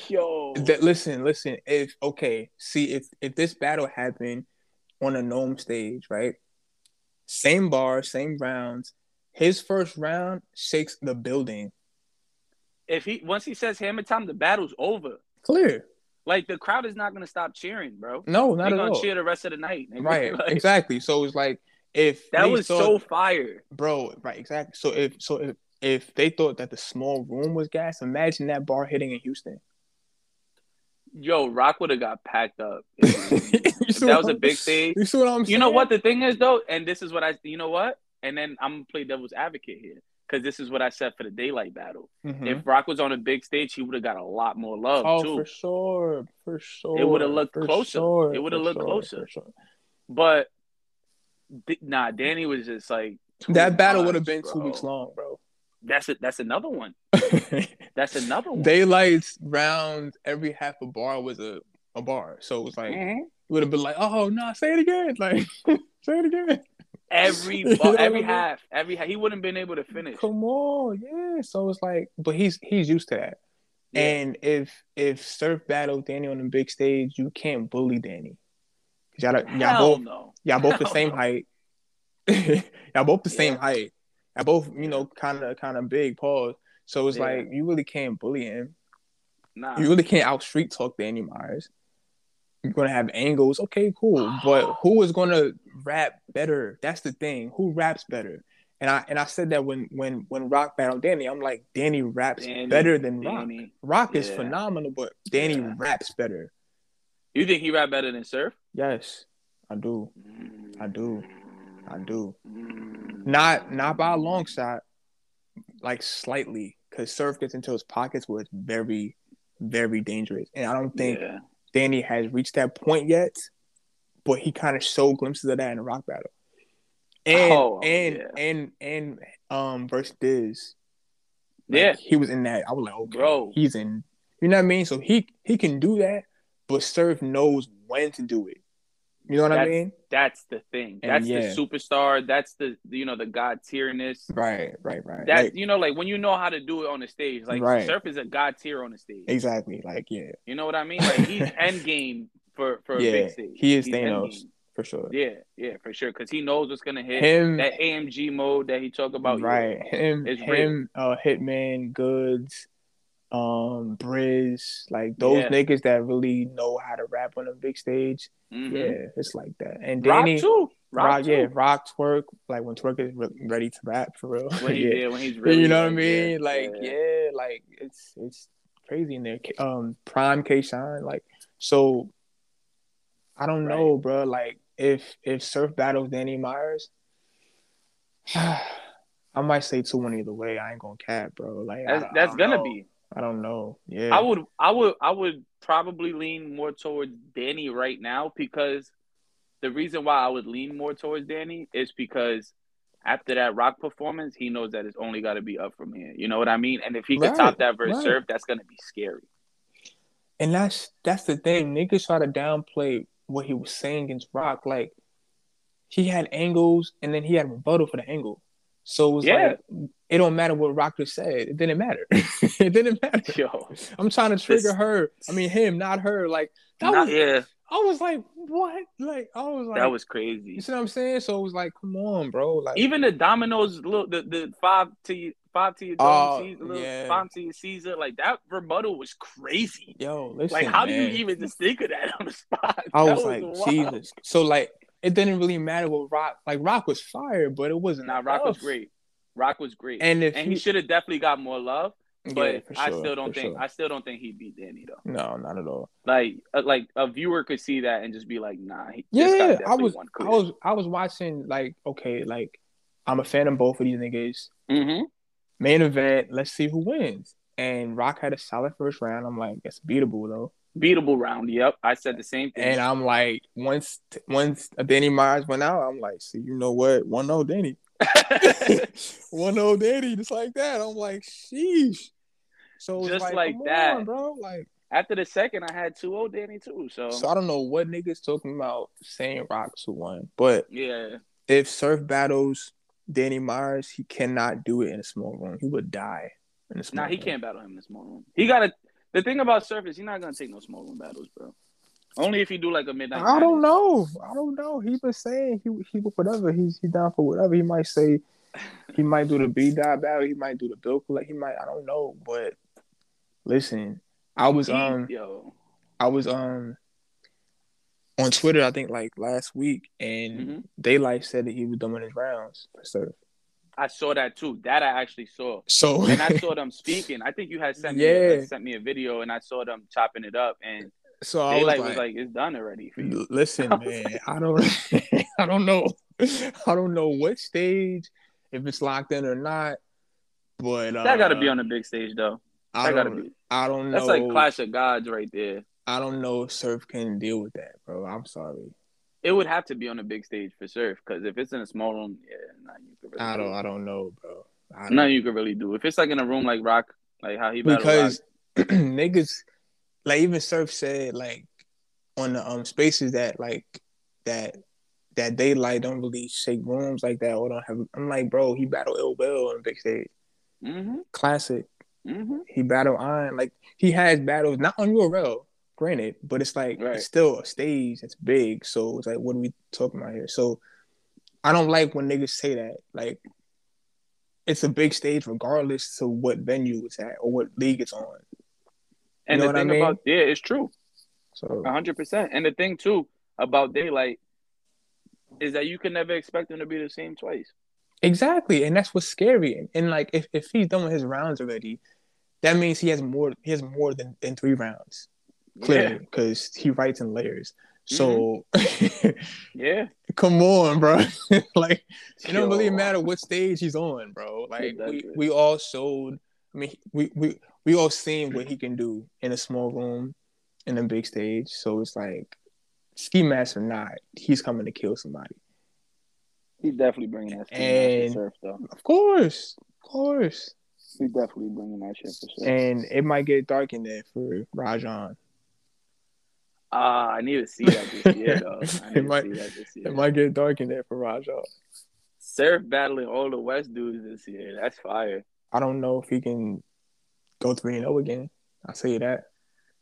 yo. That, listen, listen. If okay, see if if this battle happened on a NOME stage, right? Same bar, same rounds. His first round shakes the building. if he once he says hammer time, the battle's over. Clear. Like the crowd is not gonna stop cheering, bro. No, not They're at gonna all. cheer the rest of the night. nigga. Right. Like, exactly. So it's like if that was thought- so fire. bro. Right. Exactly. So if so if if they thought that the small room was gas, imagine that bar hitting in Houston. Yo, Roc would have got packed up. That was a big stage. You see what I'm saying? You know what the thing is though, and this is what I. You know what? And then I'm gonna play devil's advocate here because this is what I said for the Daylyt battle. Mhm. If Roc was on a big stage, he would have got a lot more love Oh, too. for sure, for sure. It would've looked for closer. sure, It would've looked sure, closer. sure. But nah, Danny was just like That battle would have been two weeks long, bro. That's it. That's another one. That's another one. Daylyt's round every half a bar was a, a bar, so it was like Mhm. it would have been like, oh no, say it again, like say it again. Every You know bu- what I every half, every half, he wouldn't been able to finish. Come on, yeah. So it's like, but he's he's used to that. Yeah. And if if Surf battle Danny on the big stage, you can't bully Danny. Y'all, y'all Hell both no. y'all both the Hell same no. height. y'all both the same height. Y'all both, you know, kind of kind of big pause. So it's Yeah. like you really can't bully him. Nah. You really can't out street talk Danny Myers. You're gonna have angles, okay, cool. But who is gonna rap better? That's the thing. Who raps better? And I and I said that when when when Roc battled Danny, I'm like, Danny raps Danny, better than Roc. Danny. Roc is Yeah. phenomenal, but Danny Yeah. raps better. You think he rap better than Surf? Yes, I do. I do. I do. Mm. Not not by a long shot, like slightly, because Surf gets into his pockets where it's very, very dangerous. And I don't think Yeah. Danny has reached that point yet, but he kind of showed glimpses of that in the Roc battle. And Oh, and yeah. and and um versus Diz. Like, Yeah. He was in that. I was like, okay, Bro. he's in you know what I mean? So he he can do that, but Surf knows when to do it. You know what I mean? That's the thing. That's yeah. the superstar. That's the you know the god tierness. Right, right, right. That Like, you know, like when you know how to do it on the stage. Like Right. Surf is a god tier on the stage. exactly. Like, yeah, You know what I mean? Like he's end game for for a Yeah, big stage. he is He's Thanos. endgame. for sure. Yeah, yeah, for sure. Because he knows what's gonna hit. Him That AMG mode that he talked about. right. Him It's him uh Hitman, Goodz, um, Brizz, like those Yeah. niggas that really know how to rap on a big stage. Mhm. Yeah, it's like that. And Roc Danny too. Roc, Roc, too. yeah, Roc Twork, like when Twork is re- ready to rap for real. When he, yeah. yeah. when he's really. you know what I mean? yeah, like, yeah. like it's it's crazy in there. Um, Prime K Shine, like so. I don't Right. know, bro. Like if if Surf battles Danny Myers, I might say two one either way. I ain't gonna cap, bro. Like That's, I that's don't gonna know. be. I don't know. Yeah, I would, I would, I would probably lean more towards Danny right now because the reason why I would lean more towards Danny is because after that Roc performance, he knows that it's only got to be up from here. You know what I mean? And if he could Right, top that verse right. serve, that's gonna be scary. And that's that's the thing. Niggas try to downplay what he was saying against Roc. Like he had angles and then he had rebuttal for the angle. So it was Yeah. like it don't matter what Roc just said. It didn't matter. it didn't matter. Yo, I'm trying to trigger This- her. I mean him, not her. Like that Not- was yeah, I was like, what? Like I was like that was crazy. you see what I'm saying? So it was like, come on, bro. Like Even the dominoes, look, the the five to five to your Oh, dome, Caesar, little yeah. five to your Caesar, like that rebuttal was crazy. yo, listen. Like, how do you even just think of that on the spot? I That was like, wild. Jesus. So like it didn't really matter what Roc like Roc was fire, but it wasn't Nah, Roc was great. Roc was great, And if and he should have definitely got more love. Yeah, But for I sure, still don't think sure. I still don't think he beat Danny though. No, not at all. Like uh, like a viewer could see that and just be like, nah. He, Yeah, I was, I was, I was watching. Like, okay, like I'm a fan of both of these niggas. Mhm. Main event. Let's see who wins. And Roc had a solid first round. I'm like, it's beatable though. Beatable round. Yep, I said the same thing. And I'm like, once, once Danny Myers went out, I'm like, see, you know what? One no Danny. One no Danny. Just like that. I'm like, sheesh. So Just like, like that. on, bro. Like, After the second, I had 2-0 Danny too. So, so I don't know what niggas talking about saying Roc's who won, but yeah, if Surf battles Danny Myers, he cannot do it in a small room. He would die in a small nah, he can't battle him in the small room. He got to The thing about Surf is he's not gonna take no small room battles, bro. Only if he do like a midnight. I don't know. I don't know. He been saying he he whatever. He's he down for whatever. He might say he might do the B dot battle. He might do the bill collect. He might. I don't know. But Listen, I was um yo, I was um on Twitter, I think like last week, and mm-hmm. Daylyt said that he was doing his rounds for surf. I saw that too. That I actually saw. So and I saw them speaking. I think you had sent yeah. me sent me a video, and I saw them chopping it up. And so I was like, was like, "It's done already for you." Listen, man, I don't, I don't know, I don't know what stage, if it's locked in or not. But that uh, got to be on the big stage, though. I gotta be. I don't know. That's like Clash of Gods right there. I don't know if Surf can deal with that, bro. I'm sorry. It would have to be on a big stage for Surf because if it's in a small room, yeah, nothing you could really I don't. Do. I don't know, bro. Don't. Nothing you could really do. If it's like in a room like Roc, like how he because niggas, like even Surf said, like on the um spaces that like that that Daylyt don't really shake rooms like that or don't have. I'm like, bro, he battled Ill Will on big stage. Mm-hmm. Classic. Mm-hmm. He battled Iron. Like he has battles not on URL, granted, but it's like right. it's still a stage. It's big, so it's like, what are we talking about here? So I don't like when niggas say that. Like it's a big stage regardless to what venue it's at or what league it's on. You and the thing I mean? about yeah, it's true. So hundred percent. And the thing too about Daylyt is that you can never expect them to be the same twice. Exactly, and that's what's scary. And, and like if, if he's done with his rounds already, that means he has more he has more than, than three rounds. Clearly, because yeah. he writes in layers. So mm-hmm. yeah. Come on, bro. like it don't really matter what stage he's on, bro. Like we, we all showed I mean we, we we all seen what he can do in a small room in a big stage. So it's like ski mask or not, he's coming to kill somebody. He's definitely bringing that shit and, surf though. Of course, of course. He's definitely bringing that shit for sure. And it might get dark in there for Rajon. Ah, uh, I need to see that this year though. it might, It might get dark in there for Rajon. Surf battling all the West dudes this year. That's fire. I don't know if he can go three and zero oh again. I'll say that.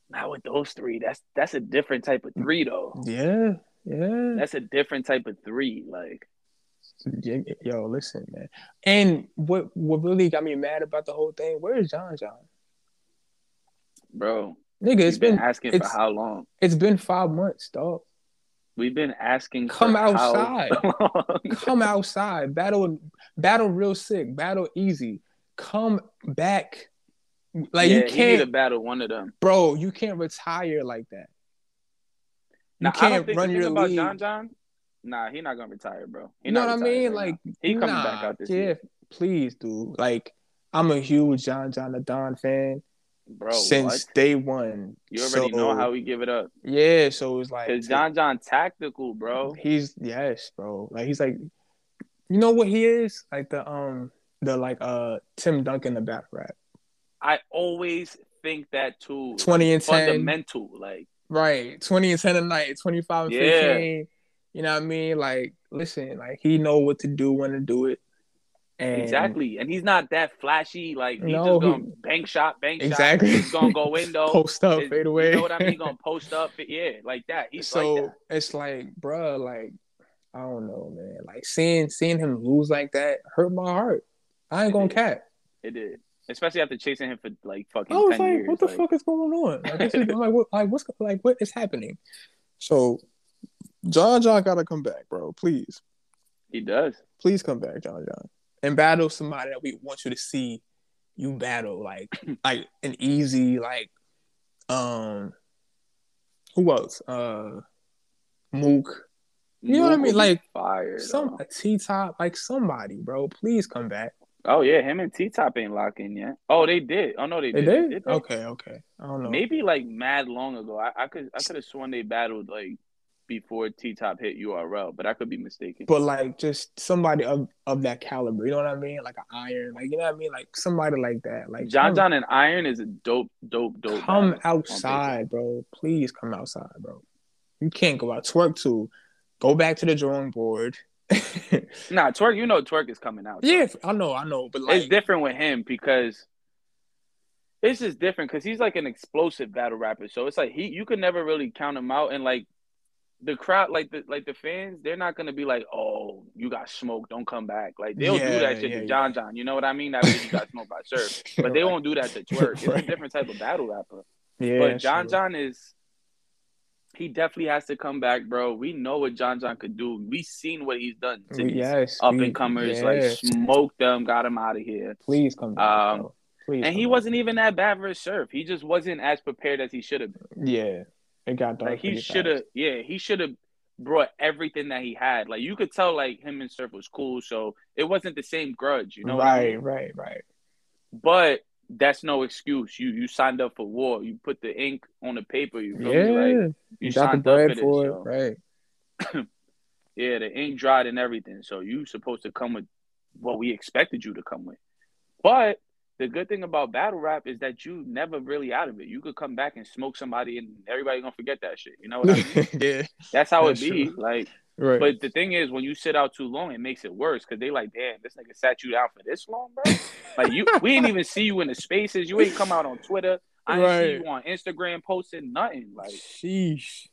Not with those three. That's that's a different type of three though. Yeah, yeah. That's a different type of three. Like Yo, listen, man. And what what really got me mad about the whole thing? Where is John John? Bro. Nigga, it's been, been, asking for how long? It's been five months, dog. We've been asking Come outside. Come outside. Battle battle real sick. Battle easy. Come back. Like yeah, you can't battle one of them. Bro, you can't retire like that. You now, can't run your league. John John Nah, he not gonna retire, bro. He you know what I mean? Right like he coming nah, back out this yeah, year. Please, dude. Like I'm a huge John John the Don fan. Bro, since what? day one. You already so, know how we give it up. Yeah, so it's like Cause John John tactical, bro. He's yes, bro. Like he's like, you know what he is? Like the um the like uh Tim Duncan the battle rap. I always think that too. Twenty and ten, fundamental, like right. Twenty and ten a night, twenty five and yeah. fifteen. You know what I mean? Like, listen, like he know what to do when to do it. And exactly, and he's not that flashy. Like he's no, just gonna he, bank shot, bank exactly. shot. He's gonna go window, post up, fade away. You know what I mean? He's gonna post up, yeah, like that. He's so like that. it's like, bro, like I don't know, man. Like seeing seeing him lose like that hurt my heart. I ain't it gonna did. cap. It did, especially after chasing him for like fucking. I was like, years. what the like, fuck is going on? Like, is, I'm like, what, like what's like what is happening? So John John gotta come back, bro. Please. He does. Please come back, John John. And battle somebody that we want you to see you battle. Like like an easy, like um who else? Uh Mook. You Mook know what I mean? Like fire, some a T top, like somebody, bro. Please come back. Oh yeah, him and T Top ain't locking yet. Oh, they did. Oh no, they, they did. did. did they? Okay, okay. I don't know. Maybe like mad long ago. I, I could I could have sworn they battled like before T Top hit URL, but I could be mistaken. But like just somebody of, of that caliber, you know what I mean? Like an Iron, like you know what I mean? Like somebody like that. Like John John and Iron is a dope, dope, dope. Come outside, bro. Please come outside, bro. You can't go out. Twork too. Go back to the drawing board. nah, Twork. you know Twork is coming out. Yeah, I know, I know. But like it's different with him because it's just different because he's like an explosive battle rapper. So it's like he you could never really count him out and like the crowd, like the like the fans, they're not gonna be like, "Oh, you got smoked, don't come back." Like they'll Yeah, do that shit yeah, to John John. You know what I mean? That means you got smoked by Surf, but they Right. won't do that to Twork. It's a different type of battle rapper. Yeah, but John. John is. He definitely has to come back, bro. We know what John John could do. We seen what he's done to these yes, up and comers. yeah. Like smoked them, got him out of here. please come back. Um. Please, And he back. wasn't even that bad versus Surf. He just wasn't as prepared as he should have been. Yeah, it got dark. Like he should have, yeah, he should have brought everything that he had. Like you could tell, like him and Surf was cool, so it wasn't the same grudge, you know? what I right, mean? right, right. But that's no excuse. You you signed up for war. You put the ink on the paper. You feel Yeah, me? Like you you got the signed up bread for it, so. right? Yeah, the ink dried and everything. So you supposed to come with what we expected you to come with. But the good thing about battle rap is that you never really out of it. You could come back and smoke somebody, and everybody gonna forget that shit. You know what I mean? yeah, That's how That's it be. true. Like, right. but the thing is, when you sit out too long, it makes it worse because they like, damn, this nigga sat you down for this long, bro. like you, we didn't even see you in the spaces. You ain't come out on Twitter. I didn't see you on Instagram posting nothing. Like, Sheesh.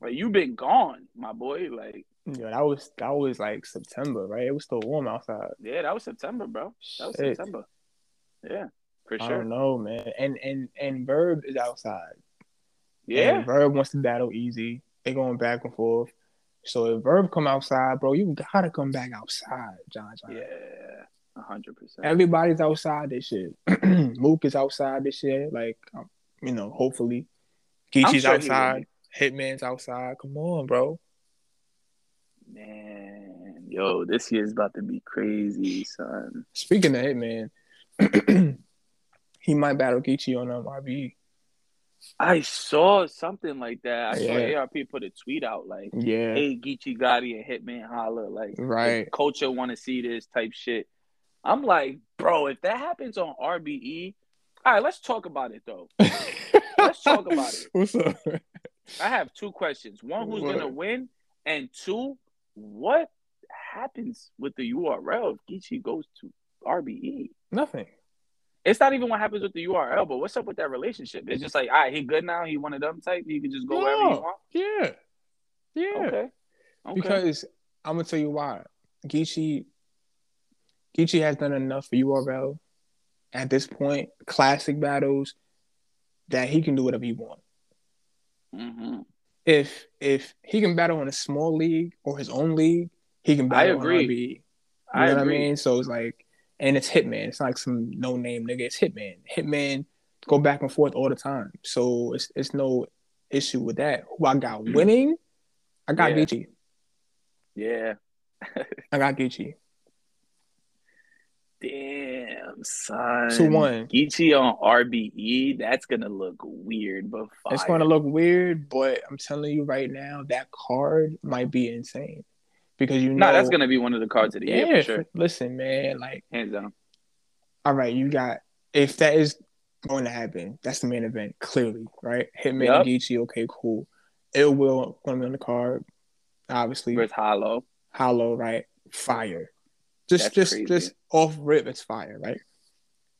like you been gone, my boy. Like, Yeah, that was that was like September, right? It was still warm outside. yeah, that was September, bro. That was Shit. September. Yeah, for I sure. don't know, man. And and and Verb is outside. Yeah, And Verb wants to battle easy. They going back and forth. So if Verb come outside, bro, you gotta come back outside, John. John. yeah, hundred percent. Everybody's outside this shit. Mook is outside this shit. Like, um, you know, hopefully. Geechee's sure outside. Hitman's outside. Come on, bro. Man, yo, this year's about to be crazy, son. Speaking of Hitman, he might battle Geechee on um, RBE. I saw something like that. I Yeah. saw ARP put a tweet out like, Yeah. "Hey, Geechee Gotti and Hitman holla like, Right. culture want to see this type shit." I'm like, bro, if that happens on RBE, all right, let's talk about it though. Let's talk about it. What's up? I have two questions. One, who's What? gonna win, and two, what happens with the URL if Geechee goes to RBE? Nothing. It's not even what happens with the URL, but what's up with that relationship? It's just like, all right, he good now. He one of them type. He can just go wherever he want. Yeah. Yeah. Okay. Okay. Because I'm gonna tell you why. Geechee Geechee has done enough for URL at this point, classic battles, that he can do whatever he wants. hmm If if he can battle in a small league or his own league, he can I battle agree. You I know what I agree. mean? So it's like, and it's Hitman. It's not like some no name nigga. It's Hitman. Hitman go back and forth all the time. So it's it's no issue with that. Who I got winning? I got Mm. Yeah. Geechee. Yeah. I got Geechee. Damn, son. Two one. Geechee on RBE. That's gonna look weird, but fire. It's gonna look weird, but I'm telling you right now, that card might be insane because you know. No, that's gonna be one of the cards of the year yeah. for sure. Listen, man. Like, Hands down. all right, you got if that is going to happen, that's the main event. Clearly, right? Hitman Yup. and Geechee. Okay, cool. It will gonna be on the card. Obviously, Where's Hollow? Hollow, right? Fire. Just, That's just, crazy. just off rip, it's fire, right?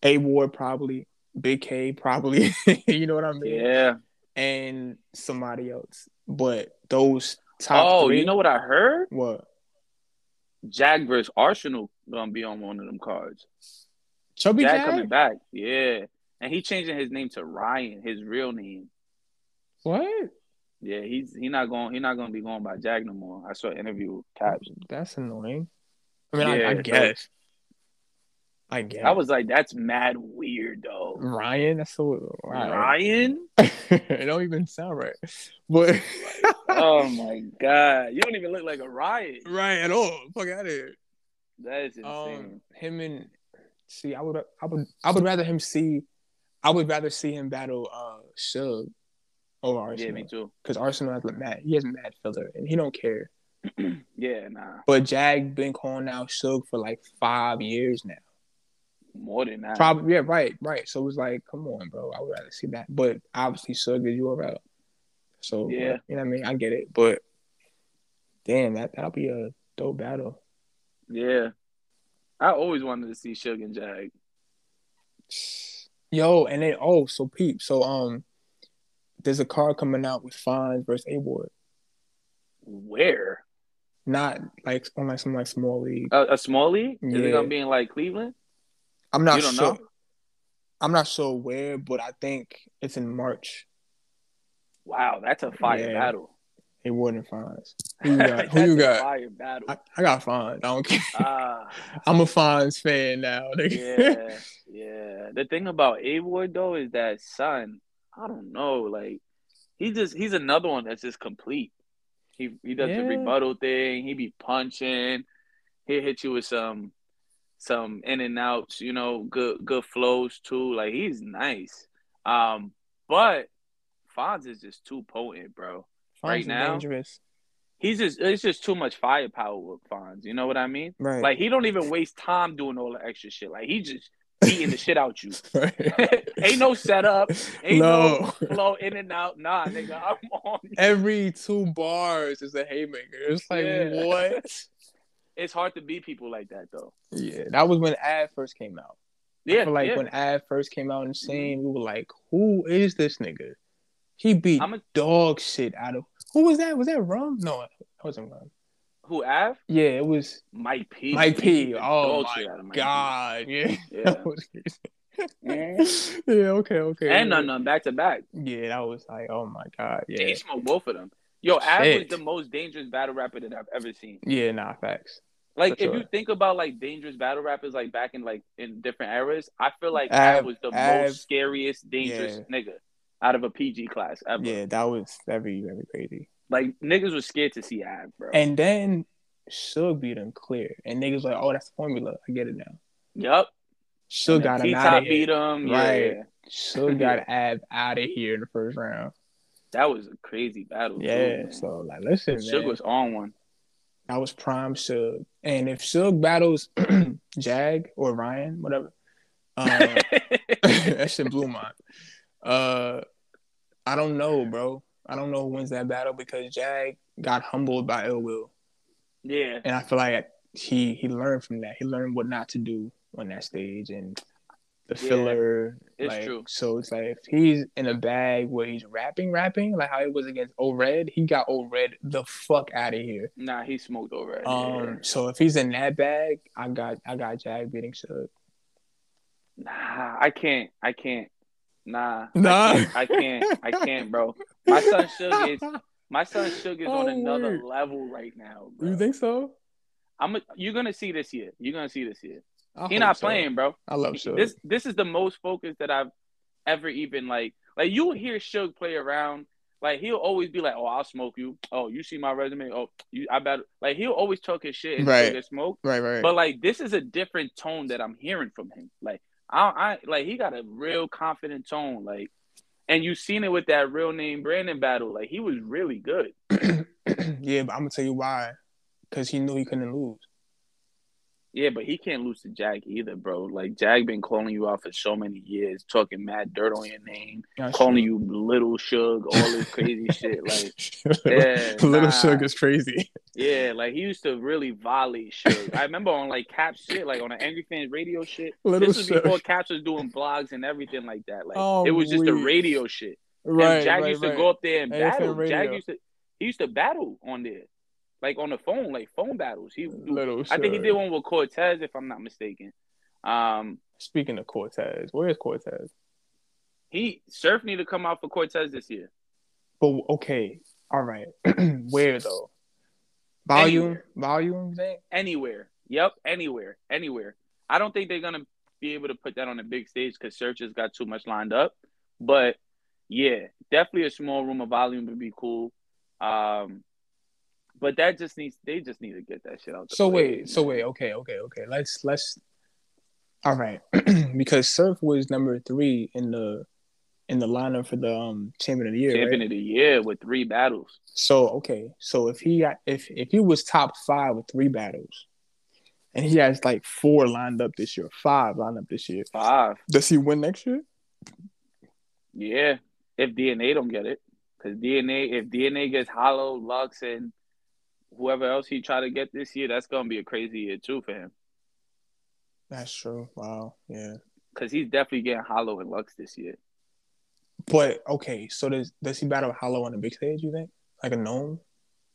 A Ward probably, Big K probably. you know what I mean? Yeah. and somebody else. But those top Oh, three, you know what I heard? what? Jag versus Arsenal gonna be on one of them cards. Chubby Jag Jag? coming back. Yeah. And he changing his name to Ryan, his real name. What? Yeah, he's he not going he not gonna be going by Jag no more. I saw an interview with Caps. That's annoying. I mean, I, Yeah, I so- guess. I guess. I was like, that's mad weird though. Ryan. That's so right. Ryan? it don't even sound right, but oh my god. You don't even look like a riot. right at all. Fuck out of here. That is insane. Um, him and see, I would, I would, I would rather him see, I would rather see him battle uh Suge over Arsenal. yeah, me too. because Arsenal has like mad, he has mad filler and he don't care. Yeah, nah. But Jag been calling out Suge for like five years now. More than that. Probably, yeah, right, right. So it was like, come on, bro. I would rather see that. But obviously, Suge is URL. So Yeah. you know what I mean. I get it, but damn, that that'll be a dope battle. Yeah. I always wanted to see Suge and Jag. Yo, and then oh, so peep. So um, there's a card coming out with Fonz versus A Ward. Where? Not like on like some like small league. A, a small league? Yeah. Is it gonna be in like Cleveland? I'm not sure. know? I'm not sure where, but I think it's in March. Wow, that's a fire Yeah. battle. It wouldn't Fonz. Who you got? Who you got? fire battle. I, I got Fonz. I don't care. Ah, I'm a Fonz fan now. yeah, yeah. The thing about A Ward though is that son, I don't know, like he just he's another one that's just complete. He he does the rebuttal thing. He be punching. He hit you with some some in and outs. You know, good good flows too. Like he's nice. Um, but Fonz is just too potent, bro. Fonz Right now? dangerous. He's just it's just too much firepower with Fonz. You know what I mean? Right. Like he don't even waste time doing all the extra shit. Like he just beating the shit out you. Right. ain't no setup. Ain't no. No. flow in and out. Nah, nigga, I'm on. Every two bars is a haymaker. It's like Yeah. what? It's hard to beat people like that though. Yeah, that was when Ad first came out. Yeah, like yeah. when Ad first came out in the scene, we were like, "Who is this nigga?" He beat I'm a- dog shit out of. Who was that? Was that Rum? No, it wasn't Rum. who Av? Yeah, it was Mike P. Mike P. Oh my Mike P. god, yeah. Yeah. That was crazy. Yeah, okay, okay. And none none back to back. Yeah, that was like, oh my god, Yeah. He smoked both of them. Yo, Av was the most dangerous battle rapper that I've ever seen. yeah, nah, facts. Like For if sure. you think about like dangerous battle rappers like back in like in different eras, I feel like Av- Av was the Av- most scariest, dangerous nigga out of a PG class ever. Yeah, that was very, very crazy. Like niggas was scared to see Av, bro. And then Suge beat him clear, and niggas like, oh, that's the formula. I get it now. Yup. Suge got him out of beat him. Right. Yeah. Suge got Ab out of here in the first round. That was a crazy battle. Yeah, man. so like, listen, Suge was on one. that was prime Suge. And if Suge battles Jag or Ryan, whatever, um, that shit blew mine. Uh, I don't know, bro. I don't know who wins that battle because Jag got humbled by Ill Will, yeah. and I feel like he he learned from that. He learned what not to do on that stage and the Yeah, filler. it's like, true. So it's like if he's in a bag where he's rapping, rapping like how he was against O Red, he got O Red the fuck out of here. Nah, he smoked over. it. Um, so if he's in that bag, I got I got Jag beating Suge. Nah, I can't. I can't. Nah. Nah. I can't. I can't, I can't, bro. My son Suge is my son Suge is on Oh, another word. level right now. Bro. You think so? I'm a, you're gonna see this year. You're gonna see this year. I He not so. playing, bro. I love Suge. This this is the most focused that I've ever even like like you hear Suge play around. Like he'll always be like, "Oh, I'll smoke you. Oh, you see my resume? Oh, you I bet." Like he'll always talk his shit and Right. get smoke. right, right. But like this is a different tone that I'm hearing from him. Like I, I like he got a real confident tone. Like, and you seen it with that real name Brandon battle. Like he was really good. yeah, but I'm gonna tell you why. Because he knew he couldn't lose. Yeah, but he can't lose to Jag either, bro. Like Jag been calling you out for so many years, talking mad dirt on your name, calling you little Suge, all this crazy shit. Like, yeah, little nah. Suge is crazy. yeah, like he used to really volley Suge. I remember on like Cap shit, like on the Angry Fans radio shit. Little this was before. Caps was doing blogs and everything like that. Like Oh, it was just the radio shit. Right, and Jag right, used to right. go up there and battle. Radio. used to he used to battle on there, like on the phone, like phone battles. He, Little I think he did one with Cortez, if I'm not mistaken. Um, Speaking of Cortez, where is Cortez? he Surf need to come out for Cortez this year. But okay, all right. where though? Volume, Anywhere. volume. You think? Anywhere. Yep, anywhere, anywhere. I don't think they're gonna be able to put that on a big stage because Surf has got too much lined up. But yeah, definitely a small room of volume would be cool. Um, but that just needs they just need to get that shit out. So wait, so wait, okay, okay, okay. Let's let's. All right, because Surf was number three in the in the lineup for the um champion of the year, champion right? of the year with three battles. So okay, so if he got if if he was top five with three battles, and he has like four lined up this year, five lined up this year, Five. does he win next year? Yeah, if DNA don't get it, because DNA, if DNA gets Hollow, Lux, and whoever else he try to get this year, that's gonna be a crazy year too for him. That's true. Wow, yeah. Because he's definitely getting Hollow and Lux this year. But okay, so does does he battle Hollow on the big stage? You think like a NOME?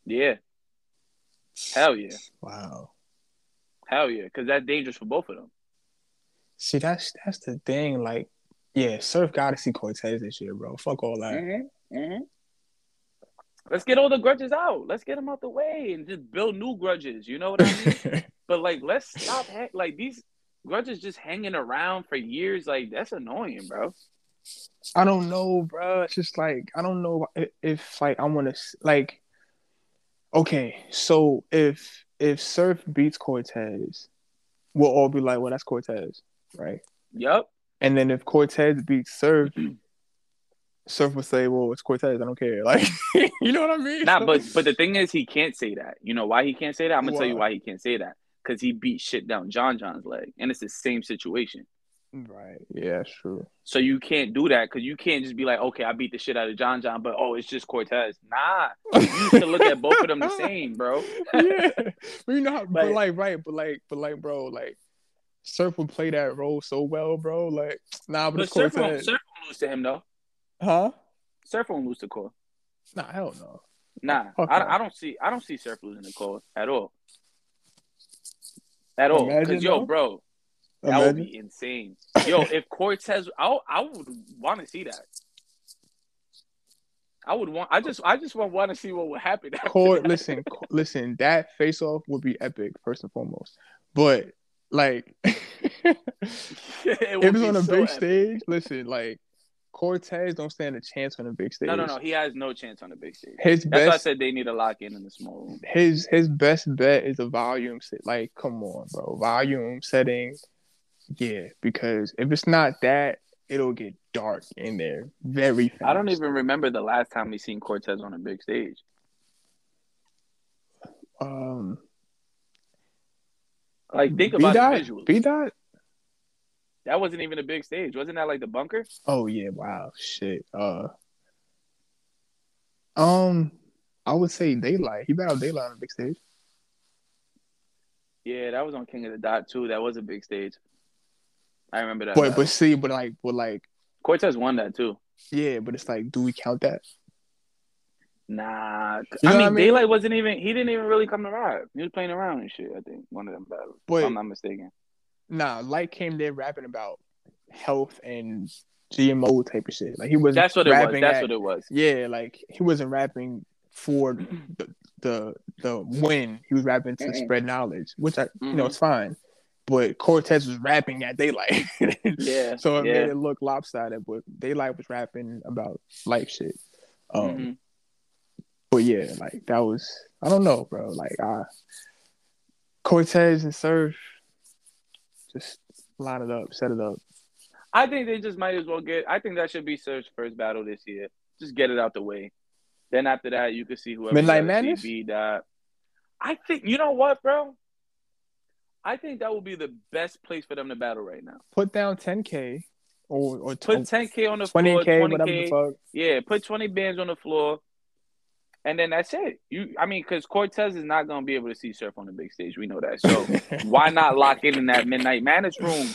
Yeah. Hell yeah. Wow. Hell yeah, because that's dangerous for both of them. See, that's that's the thing. Like, yeah, Surf got to see Cortez this year, bro. Fuck all that. Mm-hmm. Mm-hmm. Let's get all the grudges out. Let's get them out the way and just build new grudges. You know what I mean? but like, let's stop ha- like these grudges just hanging around for years. Like that's annoying, bro. I don't know, bro. It's just like I don't know if, if like I want to like. Okay, so if if Surf beats Cortez, we'll all be like, "Well, that's Cortez." right? Yep. And then if Cortez beats Surf, Surf would say, "Well, it's Cortez. I don't care." Like, you know what I mean? Nah, but but the thing is, he can't say that. You know why he can't say that? I'm gonna why? tell you why he can't say that. Because he beat shit down John John's leg, and it's the same situation. Right. Yeah, true. So you can't do that because you can't just be like, okay, I beat the shit out of John John, but oh, it's just Cortez. Nah, you need to look at both of them the same, bro. yeah, but you know, how, but like, right, but like, but like, bro, like, Surf would play that role so well, bro. Like, nah, but, but Surf won't lose to him though. Huh? Surf won't lose to Cole. Nah, hell no. Nah, I, I, don't see. I don't see Surf losing to Cole at all. At all, because yo, bro, that Imagine. would be insane. Yo, if Cortez, I I would want to see that. I would want. I just. I just want, want to see what would happen. Court, listen, listen. That face off would be epic, first and foremost. But like, it if it's on a so big epic. stage, listen, like Cortez don't stand a chance on the big stage. No, no, no. He has no chance on the big stage. His That's best, why I said they need to lock in in the small room. His his best bet is a volume set. Like, come on, bro. Volume setting. Yeah, because if it's not that, it'll get dark in there very fast. I don't even remember the last time we seen Cortez on a big stage. Um, like think about B-Dot? the visuals. B dot. That wasn't even a big stage. Wasn't that like the bunker? Oh yeah! Wow. Shit. Uh. Um, I would say Daylyt. He battled Daylyt on a big stage. Yeah, that was on King of the Dot too. That was a big stage. I remember that. But but see, but like, but like, Cortez won that too. Yeah, but it's like, do we count that? Nah, you know I mean, I mean, Daylyt wasn't even. He didn't even really come to rap. He was playing around and shit. I think one of them battles. But, if I'm not mistaken. Nah, Light came there rapping about health and GMO type of shit. Like he was. That's what it was. That's at, what it was. Yeah, like he wasn't rapping for the the, the win. He was rapping to mm-hmm. spread knowledge, which I mm-hmm. you know it's fine. But Cortez was rapping at Daylyt. yeah. So it yeah. made it look lopsided. But Daylyt was rapping about life shit. Um, mm-hmm but yeah, like that was I don't know, bro. Like I Cortez and Surf just line it up, set it up. I think they just might as well get I think that should be Surf's first battle this year. Just get it out the way. Then after that you can see whoever Midnight Madness. That I think you know what, bro? I think that would be the best place for them to battle right now. Put down 10K or, or put 10K on the 20K, floor. 20K, whatever the fuck. Yeah, put 20 bands on the floor and then that's it. You, I mean, because Cortez is not gonna be able to see Surf on the big stage. We know that. So why not lock in in that Midnight Madness room,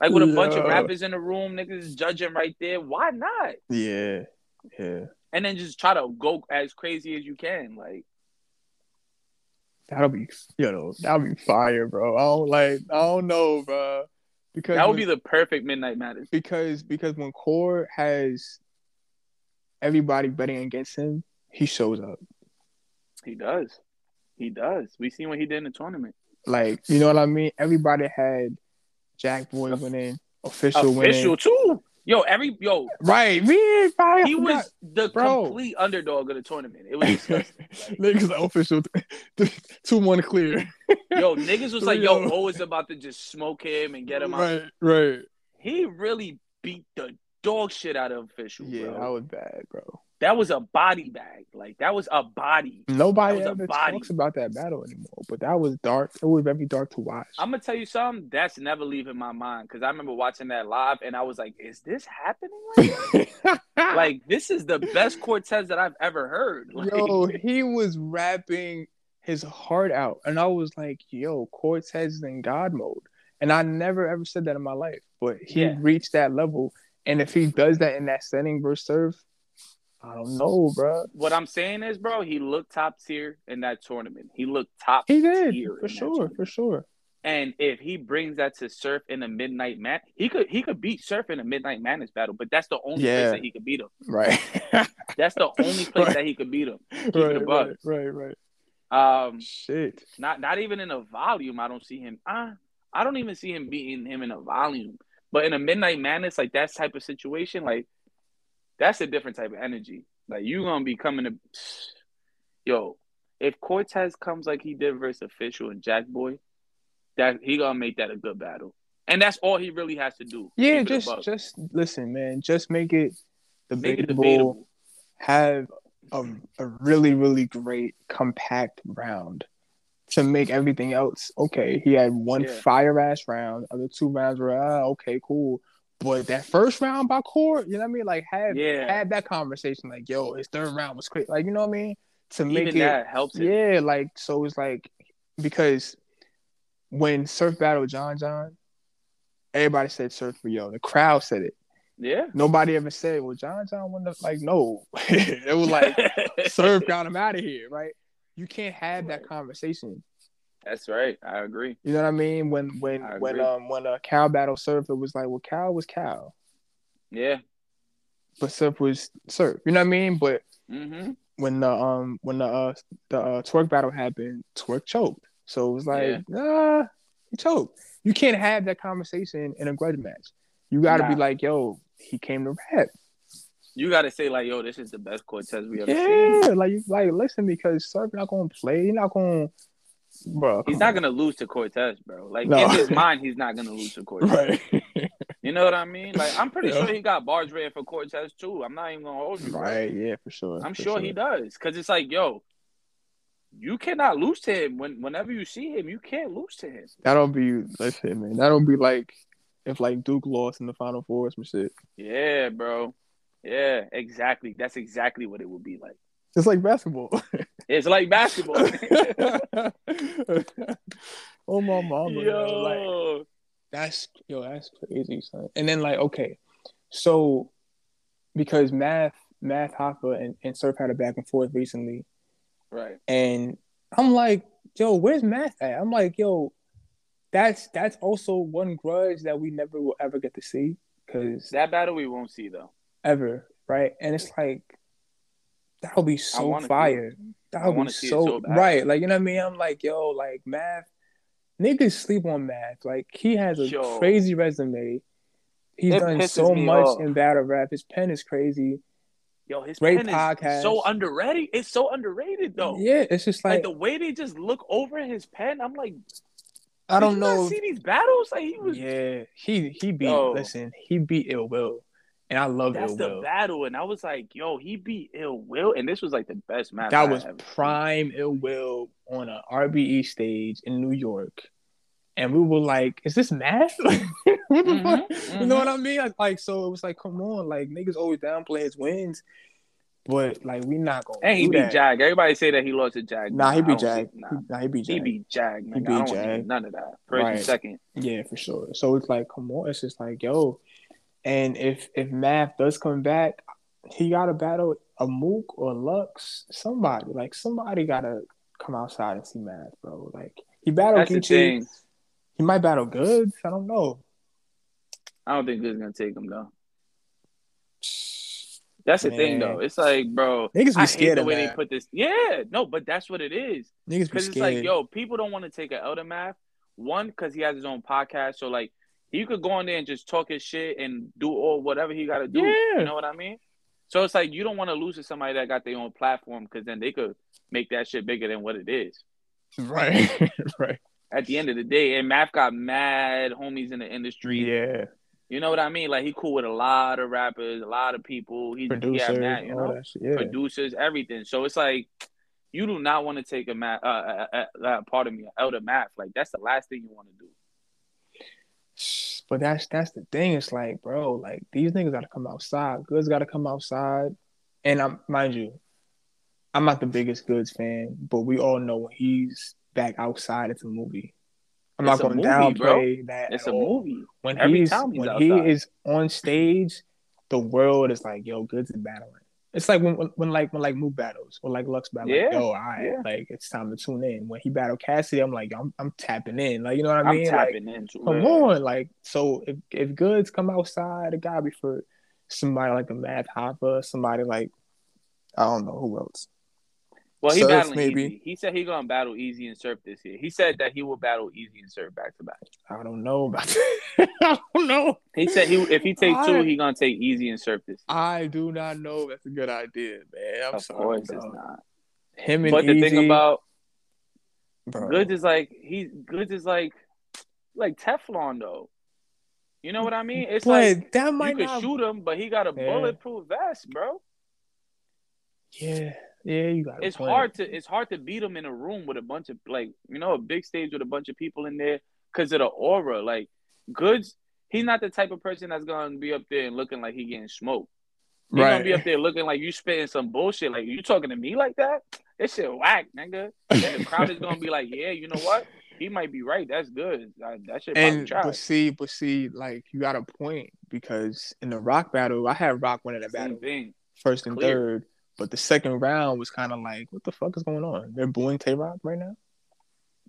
like with a bunch of rappers in the room, niggas judging right there? Why not? Yeah, yeah. And then just try to go as crazy as you can, like. That'll be, you know, that'll be fire, bro. I don't like, I don't know, bro. Because that would when, be the perfect Midnight Madness. Because because when Core has everybody betting against him, he shows up. He does. He does. We seen what he did in the tournament. Like, you know what I mean? Everybody had Jack Boy winning, official, official winning. Official too. Yo, every yo, right? Me, he was the Bro. complete underdog of the tournament. It was disgusting. niggas like official, two one clear. yo, niggas was like, yo, oh. O is about to just smoke him and get him out. Right, right. He really beat the dog shit out of official. Yeah, bro. that was bad, bro that was a body bag. Like that was a body. Nobody ever talks about that battle anymore. But that was dark. It was very dark to watch. I'm gonna tell you something. That's never leaving my mind because I remember watching that live and I was like, "Is this happening? like this is the best Cortez that I've ever heard." Like, yo, he was rapping his heart out, and I was like, "Yo, Cortez is in God mode." And I never ever said that in my life, but he yeah. reached that level. And if he does that in that setting versus Surf, I don't know, bro. What I'm saying is, bro, he looked top tier in that tournament. He looked top. He did for sure, for sure. And if he brings that to Surf in a midnight man, he could he could beat Surf in a midnight madness battle, but that's the only yeah. place that he could beat him. Right. that's the only place right. that he could beat him. right, right, right, right. Um, shit. Not not even in a volume. I don't see him. Uh, I don't even see him beating him in a volume. But in a midnight madness, like that type of situation, like that's a different type of energy. Like you gonna be coming to, yo, if Cortez comes like he did versus Official and Jack Boy, that he gonna make that a good battle. And that's all he really has to do. Yeah, just just listen, man. Just make it debatable. Make it debatable. Have a, a really, really great compact round to make everything else okay. He had one yeah. fire ass round. Other two rounds were ah, okay, cool. But that first round by court, you know what I mean? Like have yeah. have that conversation, like, yo, his third round was great. Like, you know what I mean? To Even make it that helps it. Yeah, like so it's like because when Surf battled John John, everybody said Surf for yo. The crowd said it. Yeah. Nobody ever said, well, John John wouldn't like, no. it was like Surf got him out of here, right? You can't have that conversation. That's right. I agree. You know what I mean? When when when um when a cow battle Surf, it was like, well, cow was cow. Yeah. But Surf was Surf. You know what I mean? But mm-hmm. when the um when the uh the uh, Twork battle happened, Twork choked. So it was like, yeah. nah, he choked. You can't have that conversation in a grudge match. You got to nah. be like, yo, he came to rap. You got to say like, yo, this is the best Cortez we ever yeah, seen. like, like listen, because Surf not gonna play. He's not gonna, bro. He's not gonna lose to Cortez, bro. Like no. in his mind, he's not gonna lose to Cortez. Right. you know what I mean? Like, I'm pretty yeah. sure he got bars ready for Cortez too. I'm not even gonna hold you. Right? Bro. Yeah, for sure. I'm for sure, sure he does, cause it's like, yo, you cannot lose to him. When whenever you see him, you can't lose to him. That'll be listen, man. That'll be like if like Duke lost in the final four or some shit. Yeah, bro. Yeah, exactly. That's exactly what it would be like. It's like basketball. it's like basketball. oh my mama. Yo. Like, that's yo, that's crazy, son. And then like, okay, so because math, Math Hoffa and, and Surf had a back and forth recently. Right. And I'm like, yo, where's math at? I'm like, yo, that's that's also one grudge that we never will ever get to see because that battle we won't see though ever, right? And it's like that'll be so fire. That'll be so, so right. Like you know what I mean? I'm like, yo, like math. Niggas sleep on math. Like he has a yo. crazy resume. He's done so much off. in battle rap. His pen is crazy. Yo, his great podcast. so underrated. It's so underrated though. Yeah, it's just like, like the way they just look over his pen. I'm like, I don't know. see these battles? Like he was. Yeah, he he beat. Yo, listen, he beat Ill Will, and I love That's Ill the Will. battle, and I was like, yo, he beat Ill Will, and this was like the best match. That I was prime seen. Ill Will on a RBE stage in New York, and we were like, "Is this math? mm-hmm, fuck? Mm-hmm. You know what I mean? Like, so it was like, come on, like niggas always downplay his wins. But like we not gonna. And he beat. Jag. Everybody say that he lost to Jag. Nah, he beat Jag. nah. nah, he beat Jag. He beat Jag. He beat Jag. None of that. First right. and second. Yeah, for sure. So it's like, come on. It's just like, yo. And if if Math does come back, he got to battle a Mook or Lux. Somebody like somebody got to come outside and see Math, bro. Like he battled Geechee. He might battle Goodz. I don't know. I don't think Goodz gonna take him though. That's the Man. thing, though. It's like, bro, niggas be I scared the way that. they put this. Yeah, no, but that's what it is. Niggas be because it's like, yo, people don't want to take an elder math. One, because he has his own podcast, so like he could go on there and just talk his shit and do all whatever he got to do. Yeah. You know what I mean? So it's like you don't want to lose to somebody that got their own platform because then they could make that shit bigger than what it is. Right, right. At the end of the day, and Math got mad homies in the industry. Yeah. You know what I mean? Like he cool with a lot of rappers, a lot of people. He, producers, he that, you know, yeah. producers, everything. So it's like you do not want to take a math, uh, uh, uh, uh, part of me, elder math. Like that's the last thing you want to do. But that's that's the thing. It's like, bro, like these niggas gotta come outside. Goodz gotta come outside. And I'm mind you, I'm not the biggest Goodz fan, but we all know when he's back outside, it's a movie. I'm it's not going to downplay bro. that. It's a all. movie. When Every he's, time he's when outside. he is on stage, the world is like, "Yo, Goodz is battling." It's like when, when like when like Mook battles or like Lux battles. Yeah. Like, Yo, all right, Yeah. like it's time to tune in. When he battled Cassidy, I'm like, I'm I'm tapping in. Like you know what I I'm mean? Like, tapping into come it. on, like so if if Goodz come outside, it gotta be for somebody like a Math Hoffa, somebody like I don't know who else. Well, he Surf, maybe. Easy. He said he gonna battle Easy and Surf this year. He said that he will battle Easy and Surf back to back. I don't know about that. I don't know. He said he if he take two, I- he gonna take Easy and Surf this year. I do not know. That's a good idea, man. I'm of sorry. course, it's not. Him and But the thing about bro. Goodz is like he Goodz is like like Teflon though. You know what I mean? It's but like that you might can not. shoot him, but he got a Yeah. bulletproof vest, bro. Yeah, yeah, you got. a It's point. hard to it's hard to beat him in a room with a bunch of like you know a big stage with a bunch of people in there because of the aura. Like Goodz, he's not the type of person that's gonna be up there and looking like he getting smoked. He's gonna be up there looking like you spitting some bullshit. Like you talking to me like that? This shit whack, nigga. And the crowd is gonna be like, yeah, you know what? He might be right. That's good. That, that shit probably And trash. but see, but see, like you got a point because in the Roc battle, I had Roc winning that Same battle thing. first and Clear. third, but the second round was kind of like, what the fuck is going on? They're booing Tay Roc right now.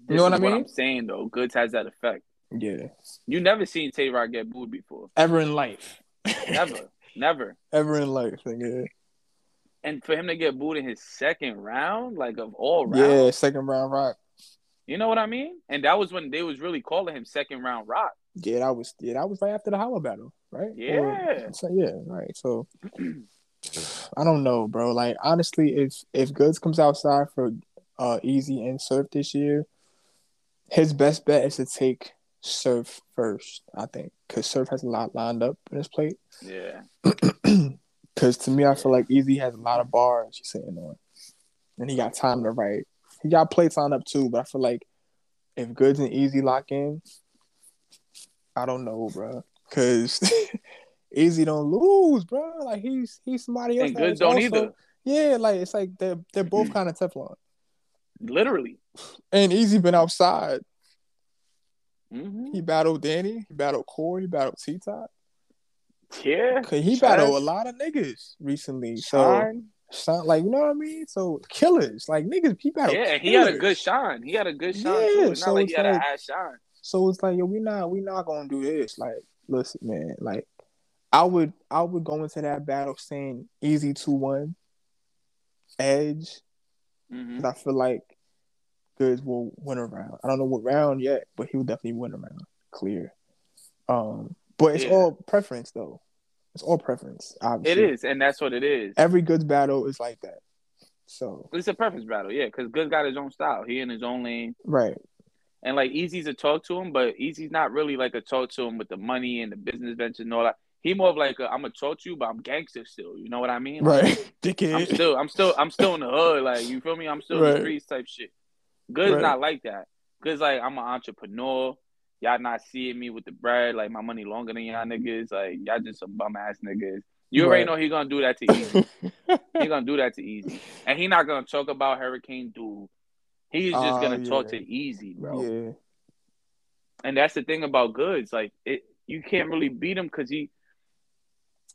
This know what I mean? I'm saying though, Goodz has that effect. Yeah, You never seen Tay Roc get booed before. ever in life, Never, never. ever in life, nigga. And for him to get booed in his second round, like of all rounds, Yeah, second round Roc. you know what I mean? And that was when they was really calling him second round Roc. Yeah, that was yeah, that was right after the Holla battle, right? Yeah. Or- so yeah, right. So I don't know, bro. Like honestly, if if Goodz comes outside for uh Easy and Surf this year, his best bet is to take Surf first. I think because Surf has a lot lined up in his plate. Yeah. Because to me, I feel like Easy has a lot of bars he's sitting on, and he got time to write. He got plates lined up too, but I feel like if Goodz and Easy lock in, I don't know, bro. Because Easy don't lose, bro. Like he's he's somebody else. And Goodz don't also- either. Yeah, like it's like they're they're both kind of Teflon. Literally. And Easy been outside. hmm He battled Danny. He battled Corey. He battled T Top. Yeah. He Chaz, battled a lot of niggas recently. So Shine. Son, like you know what I mean? So killers, like niggas, he battled. Yeah, and he had a good shine. He had a good shine Yeah, too. It's so not like it's he had like- a ass shine. So it's like, yo, we not we not gonna do this. Like, listen, man, like I would I would go into that battle saying easy two one edge. hmm 'cause I feel like Goodz will win a round. I don't know what round yet, but he will definitely win a round. Clear. Um, but it's Yeah. all preference though. It's all preference. It Obviously. is, and that's what it is. Every Goodz battle is like that. So It's a preference battle, yeah, because Goodz got his own style. He in his own lane. right. And like Easy's a talk to him, but Easy's not really like a talk to him with the money and the business ventures and all that. He more of like i am I'm a talk to you, but I'm gangster still. You know what I mean? Like, Right. I'm still, I'm still, I'm still in the hood. Like you feel me? I'm still in the streets type shit. Goodz's Right. not like that. Goodz's like I'm an entrepreneur. Y'all not seeing me with the bread. Like my money longer than y'all niggas. Like y'all just some bum ass niggas. You already Right. know he gonna do that to Easy. he gonna do that to Easy, and he not gonna talk about Hurricane Dude. He's just Oh, gonna talk to Easy, bro. yeah. And that's the thing about Goodz. Like it, you can't really beat him because he,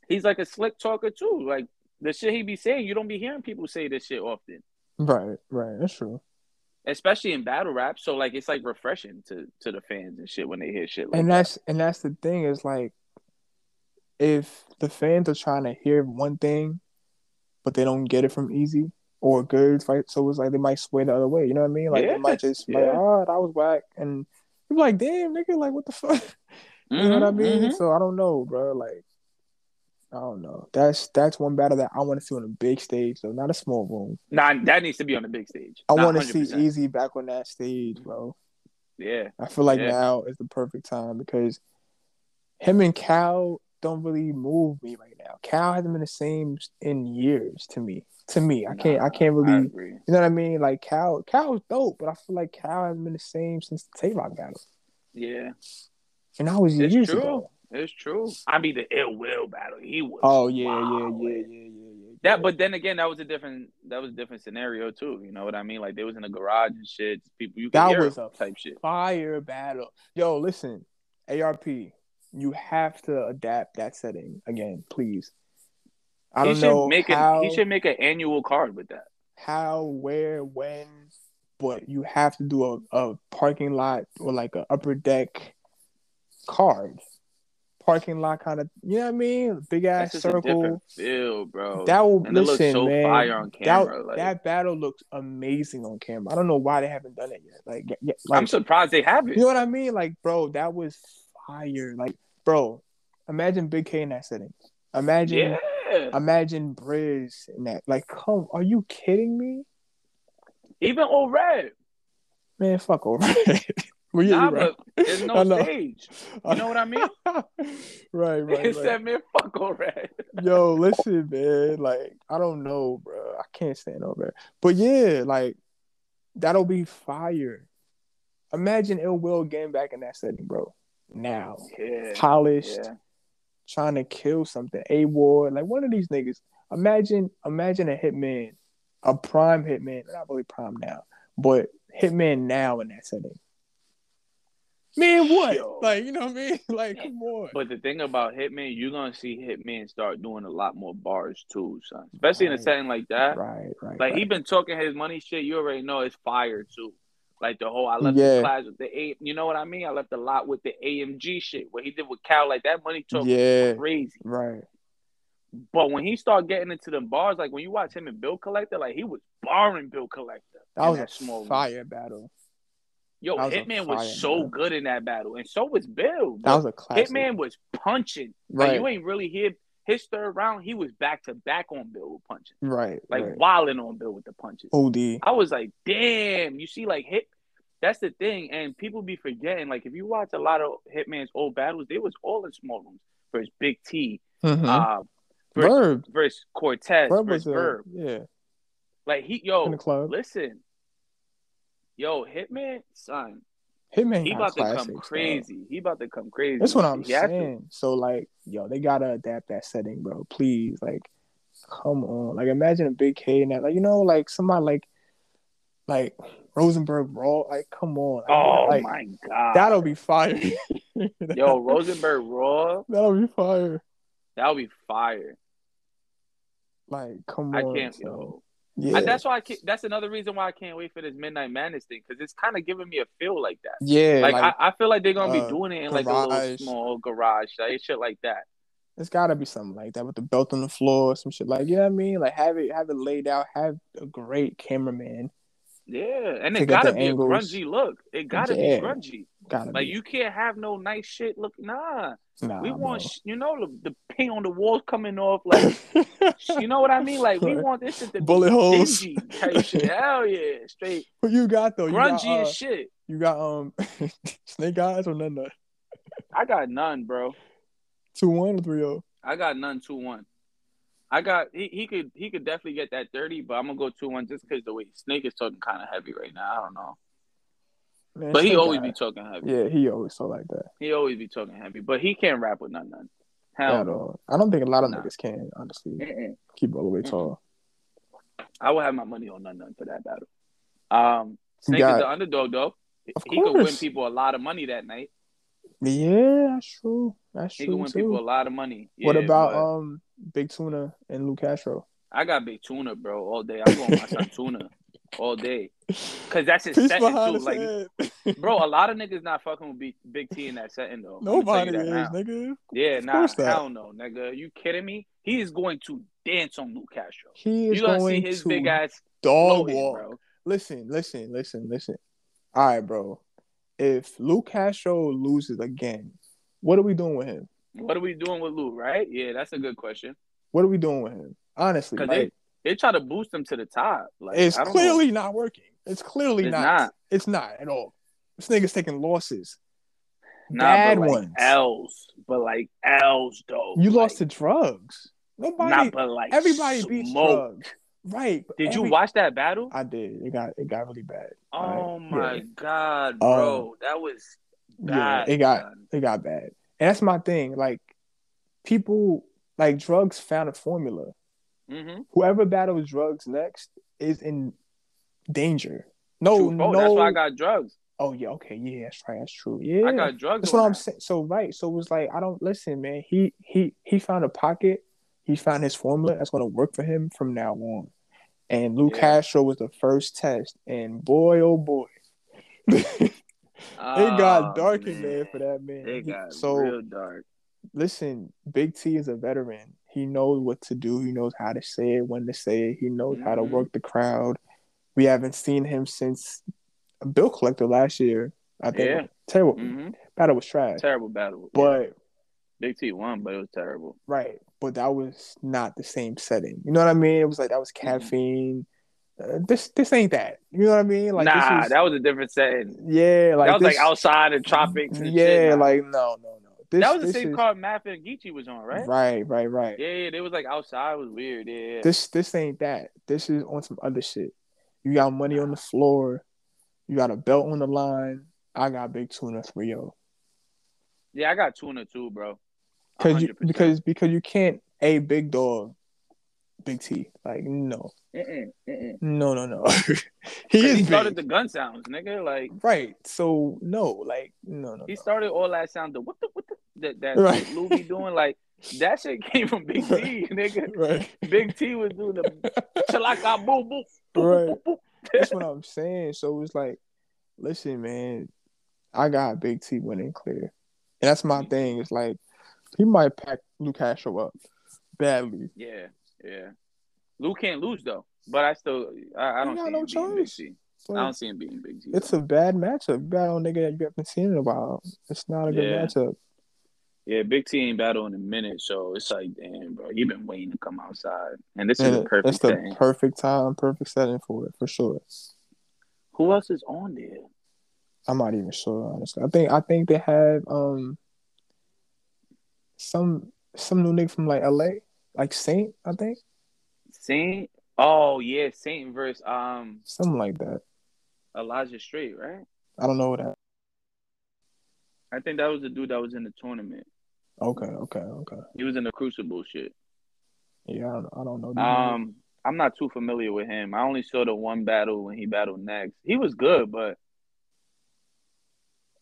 he's like a slick talker too. Like the shit he be saying, you don't be hearing people say this shit often, Right. Right. That's true. especially in battle rap. So like it's like refreshing to to the fans and shit when they hear shit like and that. that's and that's the thing is like if the fans are trying to hear one thing but they don't get it from easy or Goodz right so it's like they might sway the other way you know what i mean like Yeah, they might just be like yeah. oh that was whack and you're like damn nigga like what the fuck you know what i Mhm, mean mhm. so i don't know bro like i don't know that's that's one battle that i want to see on a big stage though not a small room Nah, that needs to be on the big stage. i want to see easy back on that stage bro Yeah, I feel like Yeah. now is the perfect time because him and Cal don't really move me right now. Cal hasn't been the same in years to me. To me, I can't. I can't I really. agree. You know what I mean? Like Cal, Cal's dope, but I feel like Cal hasn't been the same since the Tay Roc battle, Yeah, and that was It's years true. ago. It's true. I mean, the ill will battle. He was. Oh yeah, yeah, wild. yeah, yeah, yeah, yeah. That, but then again, that was a different. That was a different scenario too. You know what I mean? Like they was in a garage and shit. People, you could That hear was it a type shit. fire battle. Yo, listen, ARP, you have to adapt that setting again, please. I don't he know make how, a, he should make an annual card with that. how, where, when, but you have to do a, a parking lot or like a upper deck card. Parking lot kind of, you know what I mean? Big ass circle. feel, bro. That will and listen, looks so man. fire on that, like, that battle looks amazing on camera. I don't know why they haven't done it yet. Like, yeah, like I'm surprised they haven't. you know what I mean? Like, bro, that was fire. Like, bro, imagine Big K in that setting. Imagine, yeah. imagine Brizz in that. Like, come, are you kidding me? Even old red. Man, fuck over. well, yeah, Nah, right. but there's no know. stage. You know what I mean? right, right, It right. said, man, fuck old red. Yo, listen, man. Like, I don't know, bro. I can't stand over it. But yeah, like, that'll be fire. Imagine Ill Will getting back in that setting, bro. Now, Yeah. polished, Yeah. trying to kill something. A Ward, like one of these niggas. Imagine, imagine a hitman, a prime hitman, not really prime now, but hitman now in that setting. Man, what? Yo. Like, you know what I mean? Like, come on. But the thing about Hitman, you're gonna see Hitman start doing a lot more bars too, son. Especially in a setting like that. Right, right. Like right. he been talking his money shit. You already know it's fire too. Like the whole I left Yeah. the class with the A. You know what I mean? I left a lot with the AMG shit. What he did with Cal, like that money talk Yeah. crazy. Right. But when he started getting into the bars, like when you watch him and Bill Collector, like he was barring Bill Collector. That in was a small room. fire battle. Yo, was Hitman was so good in that battle, and so was Bill. That was a classic. Hitman was punching. Like right. you ain't really hear his third round. He was back to back on Bill with punching, right. like right. wilding on Bill with the punches. OD. I was like, damn. You see, like hit. That's the thing, and people be forgetting. Like if you watch a lot of Hitman's old battles, they was all in small rooms versus Big T, Mhm. uh, versus, Verb. versus Cortez, Verb versus Verb. yeah Like he, yo, listen, yo, Hitman, son, Hitman he about to come classics, crazy. He about to come crazy. That's what I'm He saying. So like, yo, they gotta adapt that setting, bro. Please, like, come on. Like, imagine a big K in that. Like, you know, like somebody like, like Rosenberg Raw. Like, come on. Like, Oh like, my god, that'll be fire. yo, Rosenberg Raw, that'll be fire. that'll be fire. Like, come I on. can't, yo. Yeah. I, that's why I can't, that's another reason why I can't wait for this Midnight Madness thing because it's kind of giving me a feel like that. yeah. Like, Like, I, I feel like they're gonna uh, be doing it in like a little small garage, like shit like that. it's gotta be something like that with the belt on the floor, some shit like you know what I mean. Like, have it, have it laid out. Have a great cameraman. Yeah, and it gotta be angles. a grungy look. It gotta Yeah. be grungy. Gotta Like be. you can't have no nice shit. Look, nah. Nah, we want, bro. you know, the, the paint on the walls coming off. Like, you know what I mean? Like, we want this shit to Bullet be holes. type shit. Hell yeah, straight What you got though? You grungy got, uh, as shit. You got um snake eyes or none none? I got none, bro. Two one or three oh? I got none two one. I got he, he could he could definitely get that thirty, but I'm gonna go two one just because the way Snake is talking kind of heavy right now. I don't know, Man, but he always Eyes. be talking heavy. Yeah, he always so like that. He always be talking heavy, but he can't rap with none none. Hell At no. all. I don't think a lot of Nah. niggas can honestly Mm-mm. keep all the way Mm-mm. tall. I will have my money on none none for that battle. Um, Snake got- is the underdog though. Of he could win people a lot of money that night. Yeah, that's true. That's He true could win too. people a lot of money. what about but um Big Tuna and Luke Castro? I got big tuna, bro, all day. I'm going my son tuna all day, cause that's his Peace setting too. his Like, head. bro, a lot of niggas not fucking with Big, Big T in that setting though. I'ma tell you Nobody is, now. nigga. Yeah, Of nah, hell no, nigga. You kidding me? He is going to dance on Luke Castro. He is You gonna see his to big ass dog floating, walk. bro. Listen, listen, listen, listen. All right, bro. If Luke Castro loses again, what are we doing with him? What are we doing with Luke? Right? Yeah, that's a good question. What are we doing with him? Honestly, like, they try to boost him to the top. Like it's I don't clearly not working. It's clearly It's not. not. It's not at all. This nigga's taking losses. know. Bad nah, like ones. L's, but like L's though. You lost to drugs. Nobody. not, but like everybody beats smoke. drugs. Right. Did you watch that battle? I did. It got it got really bad. Oh Alright, my yeah. god, um, bro, that was Yeah, bad. it got it got bad. And that's my thing. Like people like drugs found a formula. Mhm. Whoever battles drugs next is in danger. No, bro, no. That's why I got drugs. oh yeah, okay, yeah, that's right. That's true. Yeah. I got drugs. That's what I'm saying. So right. So it was like I don't listen, man. He he he found a pocket. he found his formula that's going to work for him from now on. And Luke yeah. Castro was the first test, and boy, oh boy, it got oh, dark man. in there for that man. It got so, real dark. Listen, Big T is a veteran. He knows what to do. He knows how to say it, when to say it. He knows mm-hmm. how to mm-hmm. work the crowd. We haven't seen him since Bill Collector last year. I think yeah. terrible mm-hmm. battle was trash. Terrible battle, but. Yeah. Big T won, but it was terrible. Right, but that was not the same setting. You know what I mean? It was like that was mm-hmm. caffeine. Mm-hmm. Uh, this this ain't that. You know what I mean? Like nah, was, that was a different setting. Yeah, like that was this, like outside in tropics. yeah, shit, like no, no, no. This, that was the same is, card Math and Geechee was on, right? Right, right, right. Yeah, yeah, they was like outside. It was weird. Yeah, yeah. This this ain't that. This is on some other shit. You got money on the floor. You got a belt on the line. I got big tuna for yo. Yeah, I got tuna too, bro. Because you because because you can't a big dog, big T. Like no, mm-mm, mm-mm. no, no, no. he is. He started big. the gun sounds, nigga. Like right. So no, like no, no. He no. started all that sound. The what the what the that that right. Louis doing like that shit came from Big T, nigga. Right. Big T was doing the chalaka boom boom. Right. That's what I'm saying. So it's like, listen, man, I got Big T winning clear, and that's my mm-hmm. thing. It's like he might pack Luke Castro up badly. Yeah, yeah. Lou can't lose though, but I still I, I don't see no choice. I don't see him being Big T. It's a bad matchup. Battle nigga that you haven't seen in a while. It's not a good yeah. matchup. Yeah, Big T ain't battle in a minute, so it's like, damn, bro, you've been waiting to come outside, and this and is a perfect. It's the setting. perfect time, perfect setting for it, for sure. Who else is on there? I'm not even sure, honestly. I think I think they have um some some new nigga from like LA, like Saint, I think. Saint. Oh yeah, Saint versus um something like that. Elijah Straight, right? I don't know that. I think that was the dude that was in the tournament. Okay, okay, okay. He was in the Crucible shit. Yeah, I don't, I don't know. Um, I'm not too familiar with him. I only saw the one battle when he battled next. He was good, but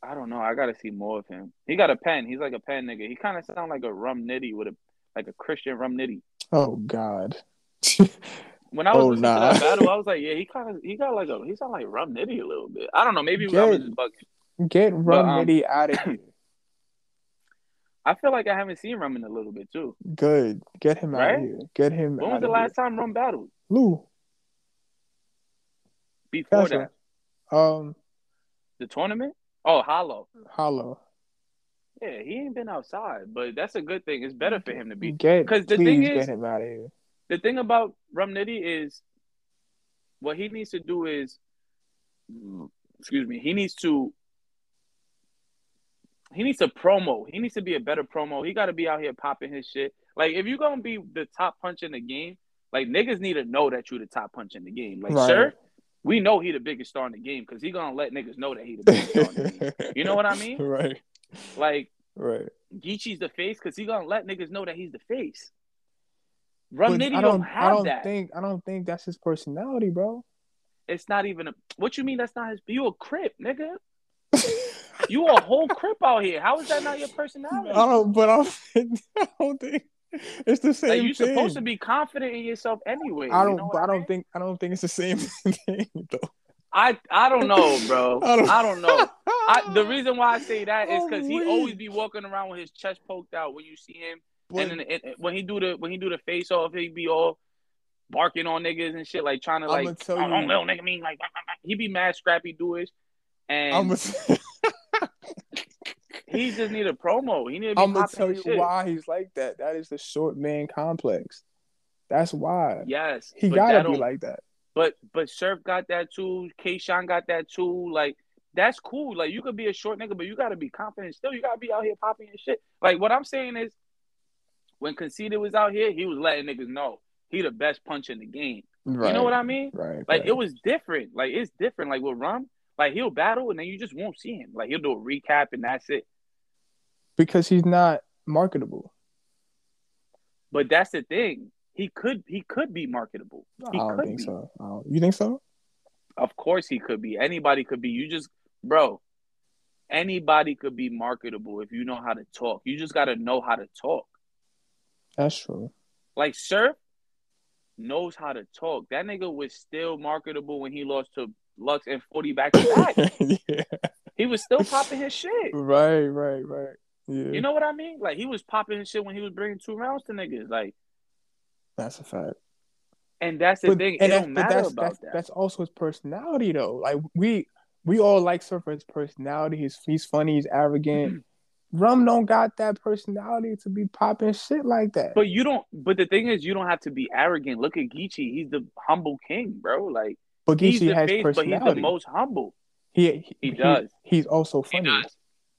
I don't know. I gotta see more of him. He got a pen. He's like a pen nigga. He kind of sound like a rum nitty with a like a Christian rum nitty. Oh God. when I was oh, listening nah. to that battle, I was like, yeah, he kind of he got like a he sound like rum nitty a little bit. I don't know. Maybe get, I was just bugging. Get rum but, um, nitty out of here. I feel like I haven't seen rum in a little bit too. Good. Get him right? out of here. Get him. When was the last here. time rum battled? Lou. Before that. Um. The tournament. Oh, Holla. Holla. Yeah, he ain't been outside, but that's a good thing. It's better for him to be because the thing is, get him out of here. The thing about Rum Nitty is, what he needs to do is, excuse me, he needs to, he needs to promo. He needs to be a better promo. He got to be out here popping his shit. Like if you're gonna be the top punch in the game, like niggas need to know that you're the top punch in the game. Like, right. sir, we know he the biggest star in the game because he gonna let niggas know that he the biggest star in the game. You know what I mean? Right. Like right. Geechee's the face because he gonna let niggas know that he's the face. Rum Nitty don't, don't have I don't that. Think, I don't think that's his personality, bro. It's not even a. What you mean? That's not his. You a crip, nigga. you a whole crip out here. How is that not your personality? I don't. But I don't, I don't think. It's the same. Like, you're thing. supposed to be confident in yourself anyway. I don't. You know I, I don't think. I don't think it's the same thing though. I I don't know, bro. I don't, I don't know. I, the reason why I say that is because oh, he always be walking around with his chest poked out when you see him, but, and, then, and when he do the when he do the face off, he be all barking on niggas and shit, like trying to like, oh, you, little nigga mean like he be mad scrappy doish, and he just need a promo. He need. To I'm gonna tell you shit. why he's like that. That is the short man complex. That's why. Yes, he gotta be like that. But but Surf got that too. K. Sean got that too. Like that's cool. Like you could be a short nigga, but you gotta be confident. Still, you gotta be out here popping and shit. Like what I'm saying is, when Conceited was out here, he was letting niggas know he the best punch in the game. Right. You know what I mean? Right. Like right. it was different. Like it's different. Like with Rum, like he'll battle and then you just won't see him. Like he'll do a recap and that's it because he's not marketable. But that's the thing. He could he could be marketable. He I don't think be. so. you think so? Of course he could be. Anybody could be. You just bro, anybody could be marketable if you know how to talk. You just got to know how to talk. That's true. Like Surf knows how to talk. That nigga was still marketable when he lost to Lux and 40 back to back. yeah. He was still popping his shit. Right, right, right. Yeah. You know what I mean? Like he was popping his shit when he was bringing two rounds to niggas. Like that's a fact. And that's the but, thing. It don't matter that's, about that's, that. That's also his personality, though. Like we we all like Surfer's personality. He's he's funny. He's arrogant. Rum don't got that personality to be popping shit like that. But you don't. But the thing is, you don't have to be arrogant. Look at Geechee. He's the humble king, bro. Like, but Geechee has face, personality. But he's the most humble. He he, he does. He, he's also funny. He does.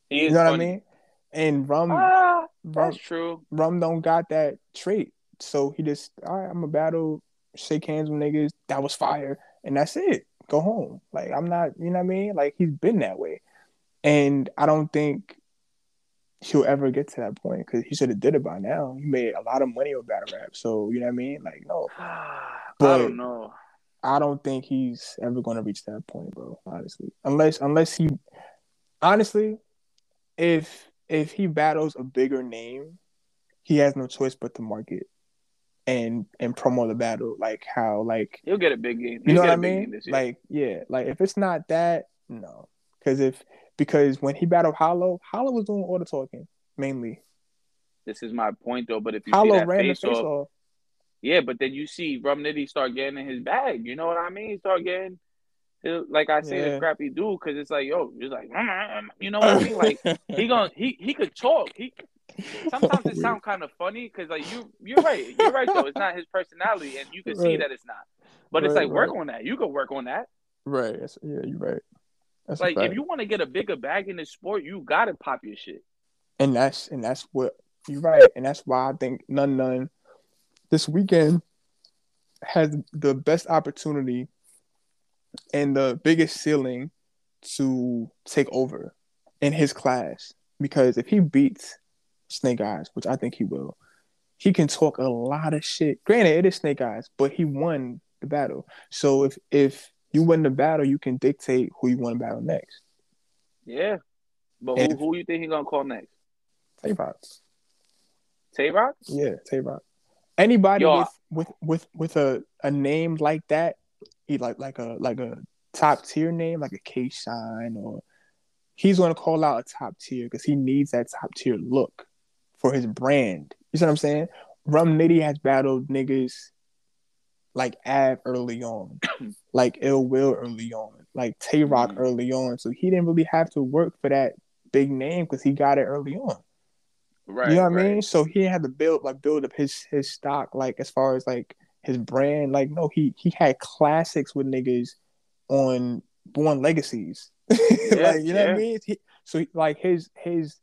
He you know funny. what I mean? And Rum, ah, Rum, that's true. Rum don't got that trait, so he just, all right, I'm a battle, shake hands with niggas. That was fire, and that's it. Go home. Like I'm not, you know what I mean? Like he's been that way, and I don't think he'll ever get to that point because he should have did it by now. He made a lot of money with battle rap, so you know what I mean. Like no, but I don't know. I don't think he's ever going to reach that point, bro. Honestly, unless unless he, honestly, if if he battles a bigger name, he has no choice but to market and and promo the battle like how like he'll get a big game. He'll you know what I mean? Like yeah, like if it's not that, no, because if because when he battled Holla, Holla was doing all the talking mainly. This is my point though. But if you Holla see that ran face, the face off, off, yeah, but then you see Rum Nitty start getting in his bag. You know what I mean? Start getting, like I say, yeah. the scrappy dude, because it's like, yo, it's like, mm, mm, mm. you know what I mean? Like he gonna he he could talk. He sometimes it sounds kind of funny because like you you're right, you're right though. It's not his personality, and you can right. see that it's not. But right, it's like work right. on that. You could work on that. Right. Yeah, you're right. That's like if you want to get a bigger bag in the sport, you gotta pop your shit. And that's and that's what you're right, and that's why I think none none this weekend has the best opportunity and the biggest ceiling to take over in his class because if he beats Snake Eyes, which I think he will, he can talk a lot of shit. Granted, it is Snake Eyes, but he won the battle. So if if you win the battle, you can dictate who you want to battle next. Yeah, but who, who you think he gonna call next? Tay Roc. Tay Roc? Yeah, Tay Roc. Anybody Yo, with, with with with a, a name like that, he like like a like a top tier name, like a K Shine, or he's gonna call out a top tier because he needs that top tier look for his brand. You see what I'm saying? Rum Nitty has battled niggas like Av early on, like Ill Will early on, like Tay Roc mm-hmm. early on. So he didn't really have to work for that big name because he got it early on. Right. You know what right. I mean? So he had to build like build up his his stock like as far as like his brand. Like no, he he had classics with niggas on Born Legacies. Yeah, like you know yeah. what I mean? He, so like his his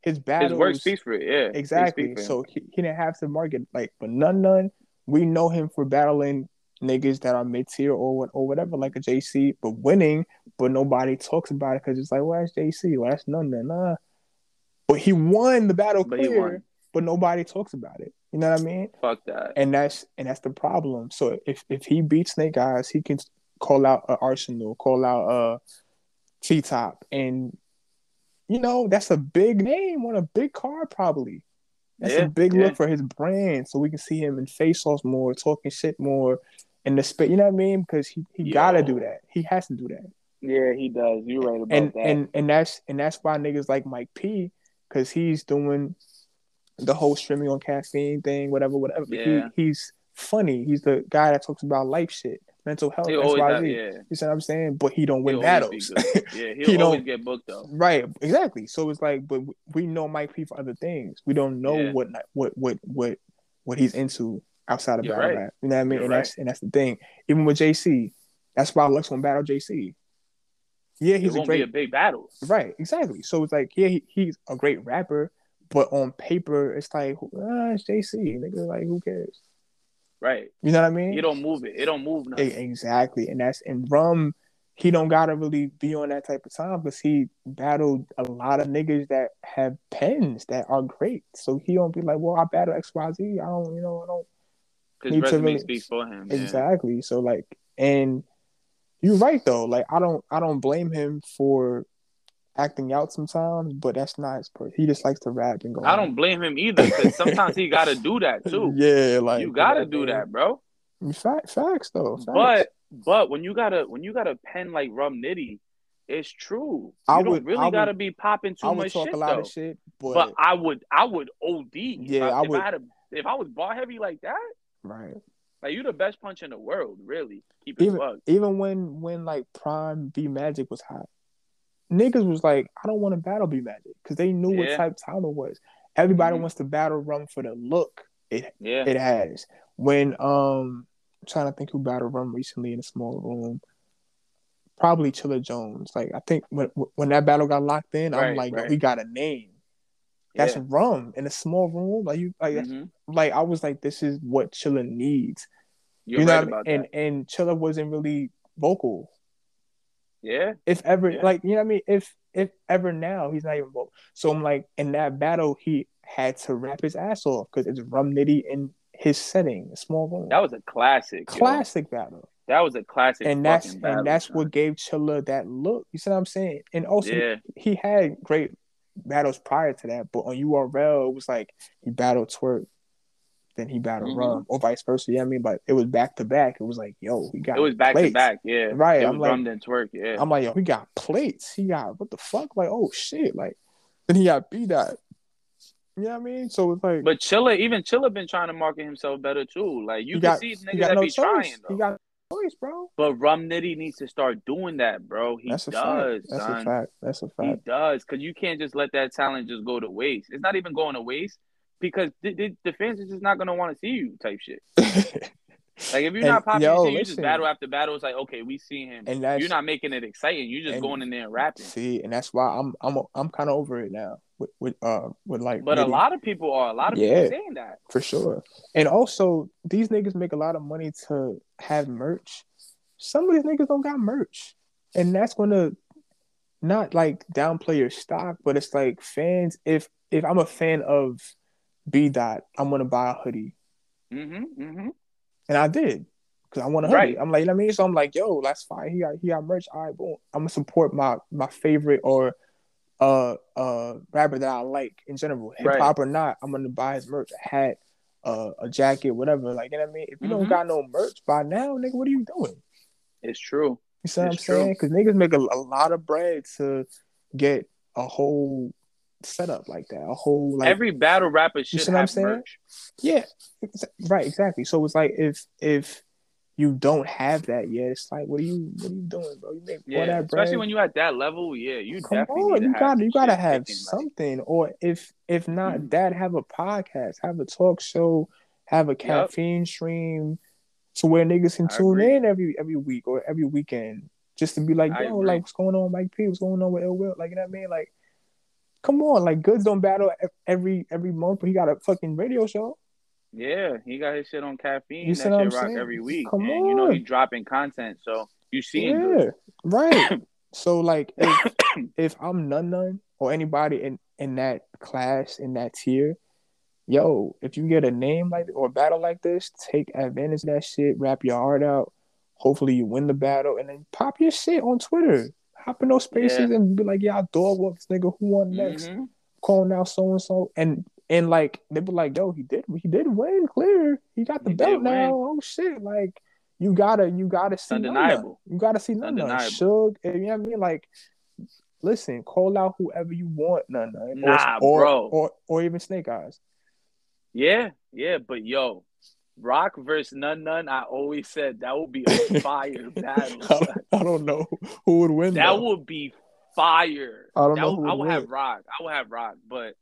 his battles. His work speaks for it. Yeah. Exactly. So he, he didn't have to market like, but none none. We know him for battling niggas that are mid tier or what or whatever, like a JC, but winning, but nobody talks about it because it's like, well, that's JC, well, that's none, none, nah. But he won the battle but clear, but nobody talks about it. You know what I mean? Fuck that. And that's and that's the problem. So if if he beats Snake Eyes, he can call out a Arsonal, call out uh, a T Top, and you know that's a big name on a big card probably. That's yeah, a big yeah. look for his brand, so we can see him in face offs more, talking shit more in the space. You know what I mean? Because he, he gotta do that. He has to do that. Yeah, he does. You're right about and, that. And and that's and that's why niggas like Mike P because he's doing the whole streaming on caffeine thing, whatever, whatever. Yeah. He, he's funny. He's the guy that talks about life shit, mental health. He always yeah. You see what I'm saying? But he don't win he'll battles. yeah, he'll he always get booked though. Right, exactly. So it's like, but we know Mike P for other things. We don't know yeah. what what what what what he's into outside of You're battle right. rap. You know what I mean? You're and right. that's and that's the thing. Even with JC, that's why Lux won't battle JC. Yeah, he's a great a big battle. Right, exactly. So it's like, yeah, he, he's a great rapper, but on paper, it's like, ah, it's JC. Nigga, like, who cares? Right. You know what I mean? You don't move it. It don't move nothing. Exactly. And that's and Rum, he don't gotta really be on that type of time because he battled a lot of niggas that have pens that are great. So he don't be like, well, I battle X Y Z. I don't, you know, I don't His need to really speak for him. Exactly. Yeah. So like and you're right though. Like I don't I don't blame him for acting out sometimes, but that's not his person. He just likes to rap and go. I don't blame him either because sometimes he got to do that too. Yeah, like you got to do that, bro. Fact, facts though. Facts. But but when you gotta when you got a pen like Rum Nitty, it's true. You I don't really gotta be popping too I would much talk shit, a lot though. of shit, but, but I would I would OD. Yeah, I, I would. If I, had a, if I was ball heavy like that, right? Like you the best punch in the world, really. Keep it even. Even when when like Prime B Magic was hot, niggas was like, I don't want to battle B Magic because they knew yeah. what type it was. Everybody mm-hmm. wants to battle Rum for the look it yeah. it has. When um I'm trying to think who battled Rum recently in a small room. Probably Chilla Jones. Like I think when when that battle got locked in, right, I'm like, right. he got a name. That's yeah. rum in a small room. Like you, like, mm-hmm. like I was like, this is what Chilla needs. You're you know, right what I mean? and and Chilla wasn't really vocal. Yeah. If ever, yeah. like you know what I mean. If if ever now, he's not even vocal. So I'm like, in that battle, he had to rap his ass off because it's Rum Nitty in his setting, a small room. That was a classic. Classic yo. battle. That was a classic. And that's battle, and that's what gave Chilla that look. You see what I'm saying? And also, yeah. he had great battles prior to that, but on URL it was like he battled Twork, then he battled mm-hmm. Rum, or vice versa. Yeah, I mean, but it was back to back. It was like, yo, we got it was back plates. to back. Yeah, right. It I'm like, Rum then Twork. Yeah, I'm like, yo, we got plates. He got what the fuck? Like, oh shit! Like, then he got B dot. You know what I mean? So it's like, but Chilla, even Chilla, been trying to market himself better too. Like you can got, see niggas that no be choice. trying. Though. He got choice, bro. But Rum Nitty needs to start doing that, bro. He That's a does. Fact. That's son. a fact. That's a fact. He does because you can't just let that talent just go to waste. It's not even going to waste because the, the, the fans are just not gonna want to see you type shit. Like if you're not popping, yo, you just battle after battle. It's like okay, we see him, and you're not making it exciting. You're just going in there and rapping. See, and that's why I'm I'm I'm kind of over it now with with uh with like. But a lot of people are a lot of yeah, people saying that for sure. And also, these niggas make a lot of money to have merch. Some of these niggas don't got merch, and that's gonna not like downplay your stock, but it's like fans. If if I'm a fan of B dot, I'm gonna buy a hoodie. Mm-hmm, mm-hmm. And I did. Cause I want to right. I'm like, you know what I mean? So I'm like, yo, that's fine. He got he got merch. All right, boom. I'm gonna support my my favorite or uh uh rapper that I like in general. Hip hop right. or not, I'm gonna buy his merch, a hat, uh, a jacket, whatever. Like, you know what I mean? If you mm-hmm. don't got no merch by now, nigga, what are you doing? It's true. You see what I'm true. saying? Because niggas make a, a lot of bread to get a whole setup like that. A whole like every battle rapper should you see what I'm saying? Merch. Yeah, right, exactly. So it's like if if you don't have that yet, it's like what are you what are you doing, bro? You make yeah, that bread. Especially when you at that level, yeah, you Come definitely on, you gotta you gotta have something, like... or if if not mm-hmm. that, have a podcast, have a talk show, have a caffeine yep. stream, to where niggas can I tune agree. in every every week or every weekend, just to be like, yo, like what's going on, Mike P? What's going on with Ill Will? Like you know what I mean? Like Come on, like Goodz don't battle every every month, but he got a fucking radio show. Yeah, he got his shit on caffeine. You that shit rock saying? every week. Come and on. you know he's dropping content, so you see Yeah, right. so like if if I'm none none or anybody in in that class in that tier, yo, if you get a name like or a battle like this, take advantage of that shit, rap your heart out. Hopefully you win the battle and then pop your shit on Twitter hop in those spaces yeah. and be like, "Yeah, dog this nigga. Who won next? Mm-hmm. Calling out so and so." And and like they be like, "Yo, he did. He did win. Clear. He got the he belt now. Oh shit! Like you gotta you gotta see undeniable. None you gotta see none. Suge. You know what I mean? Like." Listen, call out whoever you want, none, none. Nah, or, bro. Or, or, or even Snake Eyes. Yeah, yeah, but yo, Roc versus None None, I always said that would be a fire battle. I, I, don't know who would win. That though. would be fire. I don't that know. Would, I would have Roc. I would have Roc, but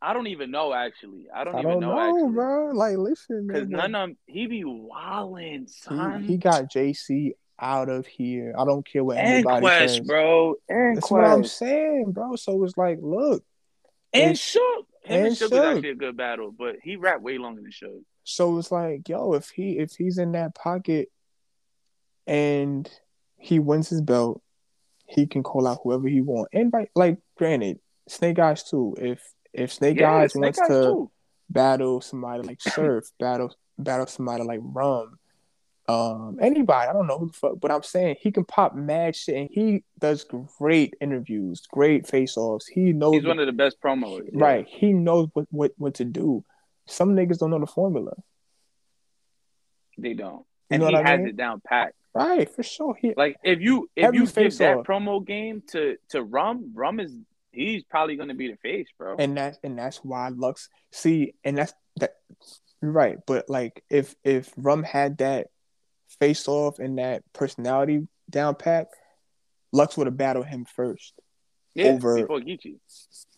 I don't even know actually. I don't, I even don't know, know actually. bro. Like, listen, because none of he be wilding, son. He, he, got JC out of here. I don't care what and anybody Quest, says, bro. And That's Quest. what I'm saying, bro. So it's like, look, and Shook. Him and, and Shook was actually a good battle, but he rapped way longer than Shook. So it's like, yo, if he if he's in that pocket and he wins his belt, he can call out whoever he want. And by, like, granted, Snake Eyes too. If if Snake yeah, Eyes Snake wants Eyes to too. battle somebody like Surf, battle battle somebody like Rum, um, anybody. I don't know who the fuck, but I'm saying he can pop mad shit, and he does great interviews, great face offs. He knows he's one of the best promos. Yeah. Right, he knows what, what what to do. Some niggas don't know the formula. They don't, You and he has mean? it down pat. Right, for sure. He, like if you if you give that off. promo game to to Rum, Rum is he's probably gonna be the face, bro. And that's and that's why Lux see, and that's that right. But like if if Rum had that face off and that personality down pat, Lux would have battled him first. Yeah, over before Geechee.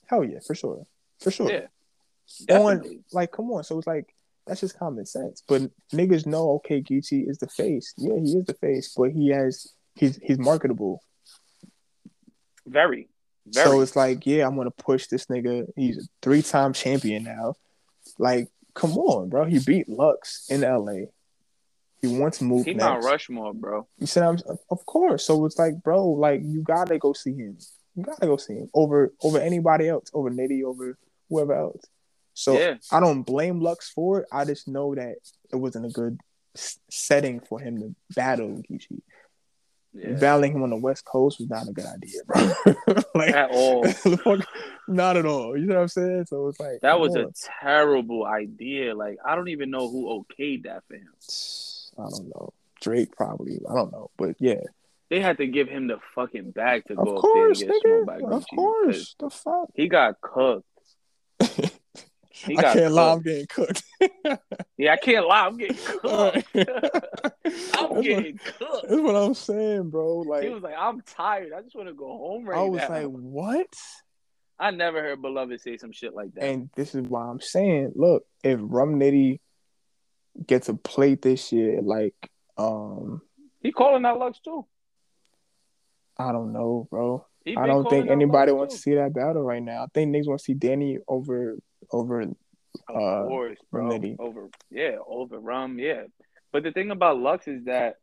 Hell yeah, for sure, for sure. Yeah, definitely. on like come on. So it's like that's just common sense. But niggas know okay, Geechee is the face. Yeah, he is the face, but he has he's he's marketable. Very. Very. So it's like, yeah, I'm gonna push this nigga. He's a three time champion now. Like, come on, bro. He beat Lux in LA. He wants move. He Mount Rushmore, bro. You said I'm of course. So it's like, bro, like you gotta go see him. You gotta go see him over over anybody else, over Nitty, over whoever else. So yeah. I don't blame Lux for it. I just know that it wasn't a good setting for him to battle Geechee. Yeah. Battling him on the West Coast was not a good idea, bro. like at all. not at all. You know what I'm saying? So it's like that was a terrible idea. Like I don't even know who okayed that for him. I don't know. Drake probably. I don't know, but yeah. They had to give him the fucking bag to of go course, up there and get smoked by Geechee. Of course, the fuck. He got cooked. He I can't cooked. lie, I'm getting cooked. yeah, I can't lie, I'm getting cooked. I'm that's getting what, cooked. That's what I'm saying, bro. Like he was like, I'm tired. I just want to go home right now. I was now. like, what? I never heard Beloved say some shit like that. And this is why I'm saying, look, if Rum Nitty gets a plate this year, like um he calling out Lux too. I don't know, bro. I don't think anybody wants to see that battle right now. I think niggas want to see Danny over over of uh, course, bro. Over yeah, over Rum, yeah. But the thing about Lux is that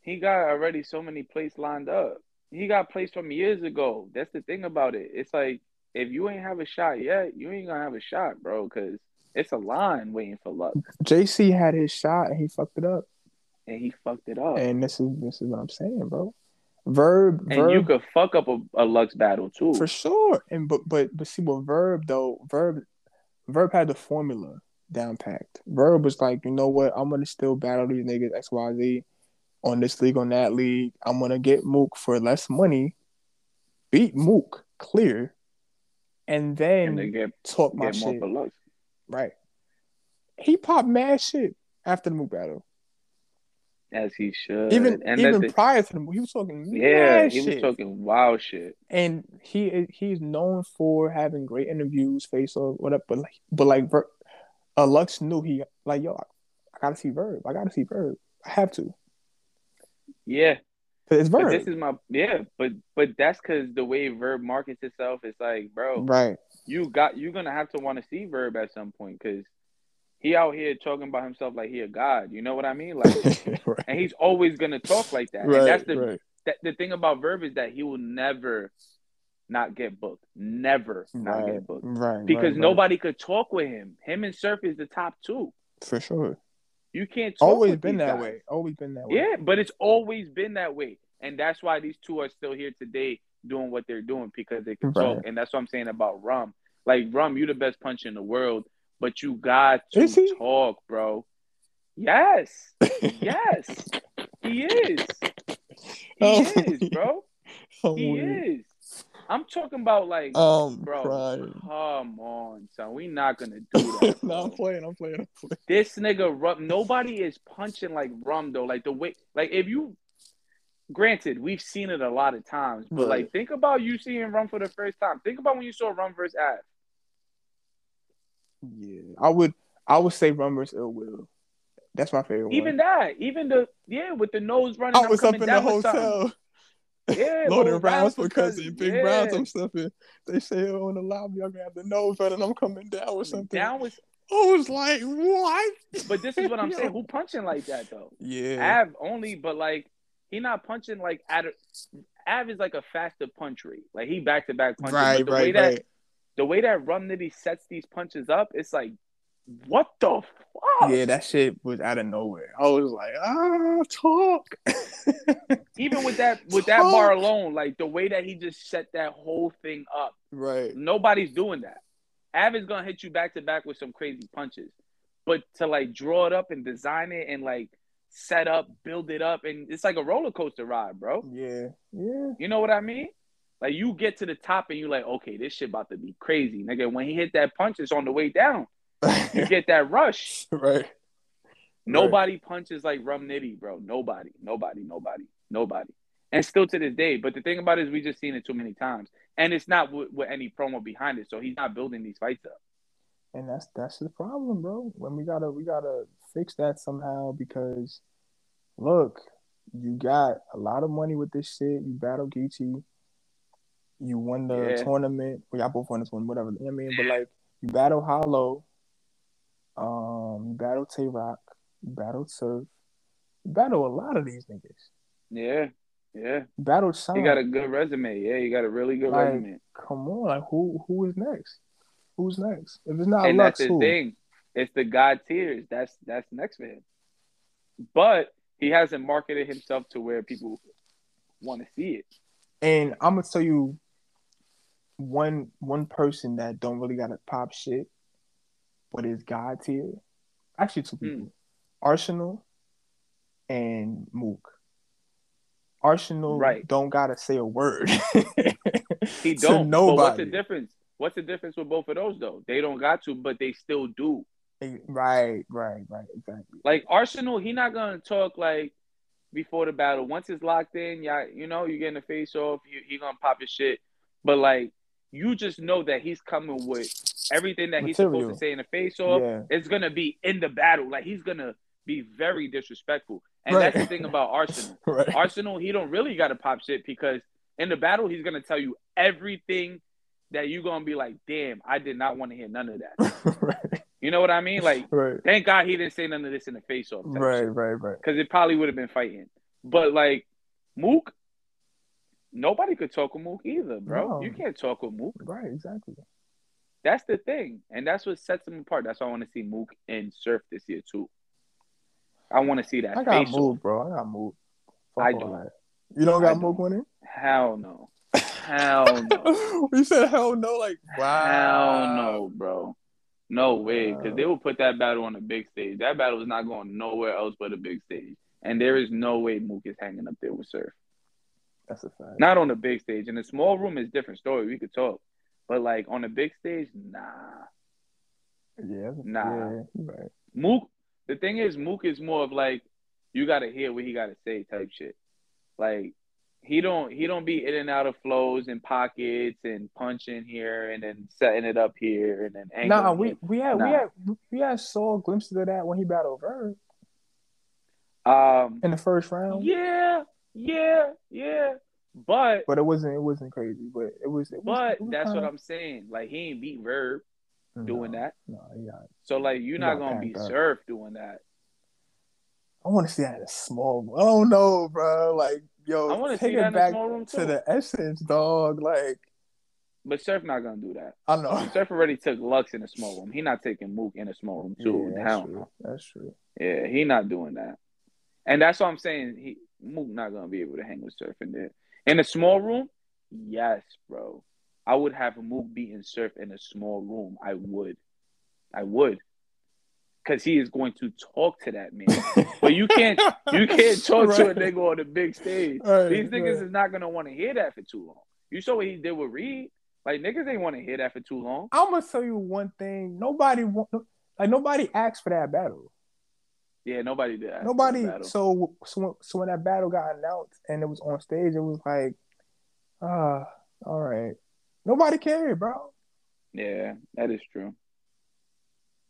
he got already so many places lined up. He got placed from years ago. That's the thing about it. It's like if you ain't have a shot yet, you ain't gonna have a shot, bro. Because it's a line waiting for Lux. JC had his shot and he fucked it up. And he fucked it up. And this is this is what I'm saying, bro. Verb, and Verb, you could fuck up a, a Lux battle too, for sure. And but but but see, what Verb though, Verb, Verb had the formula down packed. Verb was like, you know what, I'm gonna still battle these niggas X Y Z on this league, on that league. I'm gonna get Mook for less money, beat Mook clear, and then and get, talk my shit. Right. He popped mad shit after the Mook battle as he should. Even and even the, prior to him, he was talking. Yeah, he shit. was talking wild shit. And he he's known for having great interviews, face off, whatever. But like, but like, uh, Lux knew he like yo. I gotta see Verb. I gotta see Verb. I have to. Yeah, it's Verb. But this is my yeah, but but that's because the way Verb markets itself is like, bro, right? You got you're gonna have to want to see Verb at some point because he out here talking about himself like he a god. You know what I mean? Like, right. and he's always gonna talk like that. Right, and that's the right. that, the thing about Verb is that he will never not get booked. Never not get booked. Right. Because nobody could talk with him. Him and Surf is the top two. For sure. You can't always been that guys. way. Always been that way. Yeah, but it's always been that way. And that's why these two are still here today doing what they're doing because they can talk. And that's what I'm saying about Rum. Like Rum, you the best punch in the world but you got to talk, bro. Yes, yes, he is. He oh, is, bro. Oh, he is. I'm talking about like, um, bro. Crying. Come on, son. We not gonna do that. no, I'm playing. I'm playing. I'm playing. This nigga Rum. Nobody is punching like Rum though. Like the way, like if you, granted, we've seen it a lot of times, but right. like think about you seeing Rum for the first time. Think about when you saw Rum versus Av. Yeah, I would. I would say Rumors Ill Will. That's my favorite. Even one. that, even the yeah, with the nose running. I was up in the hotel. Yeah, Loading rounds for cousin, big yeah. rounds. I'm stuffing. They say on the lobby, I'm gonna have the nose running. I'm coming down with something. Down with. I was like, what? But this is what I'm saying. Who punching like that though? Yeah. Av only, but like he not punching like at a, Av is like a faster punch rate. Like he back to back punches. Right, but the right, way right. The way that Rum Nitty sets these punches up, it's like What the fuck? Yeah, that shit was out of nowhere. I was like, ah, talk. Even with that with that bar alone, like the way that he just set that whole thing up. Right. Nobody's doing that. Av is gonna hit you back to back with some crazy punches. But to like draw it up and design it and like set up, build it up, and it's like a roller coaster ride, bro. Yeah, yeah. You know what I mean? Like you get to the top and you're like, okay, this shit about to be crazy, nigga. When he hit that punch, it's on the way down. you get that rush, right? Nobody right. punches like Rum Nitty, bro. Nobody, nobody, nobody, nobody. And still to this day. But the thing about it is, we just seen it too many times, and it's not with, with any promo behind it. So he's not building these fights up. And that's that's the problem, bro. When we gotta we gotta fix that somehow because look, you got a lot of money with this shit. You battle Geechee. You won the yeah. tournament. Well, y'all both won this one, whatever. You know I mean? But like you battle Holla. Um, you battle Tay Roc. You battle Surf. You battle a lot of these niggas. Yeah. Yeah. You battled Sean. You got a good resume. Yeah, you got a really good like, resume. Come on, like who who is next? Who's next? If it's not and Lux, that's the who? thing. It's the God tiers. That's that's next for him. But he hasn't marketed himself to where people want to see it. And I'm gonna tell you one one person that don't really gotta pop shit, but is God tier. Actually, two people: mm. Arsonal and Mook. Arsonal right. don't gotta say a word. he don't. Nobody. But what's the difference? What's the difference with both of those though? They don't got to, but they still do. Right, right, right, exactly. Like Arsonal, he not gonna talk like before the battle. Once it's locked in, yeah, you know, you getting the face off, you, he gonna pop your shit. But like, you just know that he's coming with everything that Material. he's supposed to say in the face off. Yeah. It's gonna be in the battle. Like he's gonna be very disrespectful. And right. that's the thing about Arsonal. right. Arsonal, he don't really got to pop shit because in the battle, he's gonna tell you everything that you're gonna be like, damn, I did not want to hear none of that. right. You know what I mean? Like, right. thank God he didn't say none of this in the face off. Right, right, right. Because it probably would have been fighting. But like Mook, nobody could talk with Mook either, bro. No. You can't talk with Mook. Right, exactly. That's the thing, and that's what sets them apart. That's why I want to see Mook and Surf this year too. I want to see that. I got Mook, bro. I got Mook. I do. You don't got Mook winning? Hell no. Hell no. you said hell no, like wow. Hell no, bro. No way, because they will put that battle on the big stage. That battle is not going nowhere else but a big stage, and there is no way Mook is hanging up there with Surf. That's a fact. Not on the big stage. In a small room is different story. We could talk, but like on the big stage, nah. Yeah. Nah. Yeah, right. Mook. The thing is, Mook is more of like you got to hear what he got to say type shit. Like he don't he don't be in and out of flows and pockets and punching here and then setting it up here and then nah we we had nah. we had we had saw glimpses of that when he battled Verb. Um in the first round. Yeah, yeah, yeah. But but it wasn't it wasn't crazy, but it was. It was but it was that's what I'm saying. Like he ain't beat Verb no, doing that. No, yeah. So like you're not gonna be Surf doing that. I want to see that in a small. I don't know, bro. Like yo, I want to take it back to the essence, dog. Like, but Surf not gonna do that. I know. Surf already took Lux in a small room. He not taking Mook in a small room too. Yeah, that's true. That's true. Yeah, he not doing that. And that's what I'm saying. He Mook not gonna be able to hang with Surf in there. In a small room, yes, bro. I would have Mook beating Surf in a small room. I would. I would because he is going to talk to that man. but you can't you can't talk right. to a nigga on the big stage. Right, These niggas right. is not gonna want to hear that for too long. You saw what he did with Reed. Like niggas ain't want to hear that for too long. I'm gonna tell you one thing. Nobody want like nobody asked for that battle. Yeah, nobody did. nobody. So so when, so when that battle got announced and it was on stage, it was like, ah, uh, all right. Nobody cared, bro. Yeah, that is true.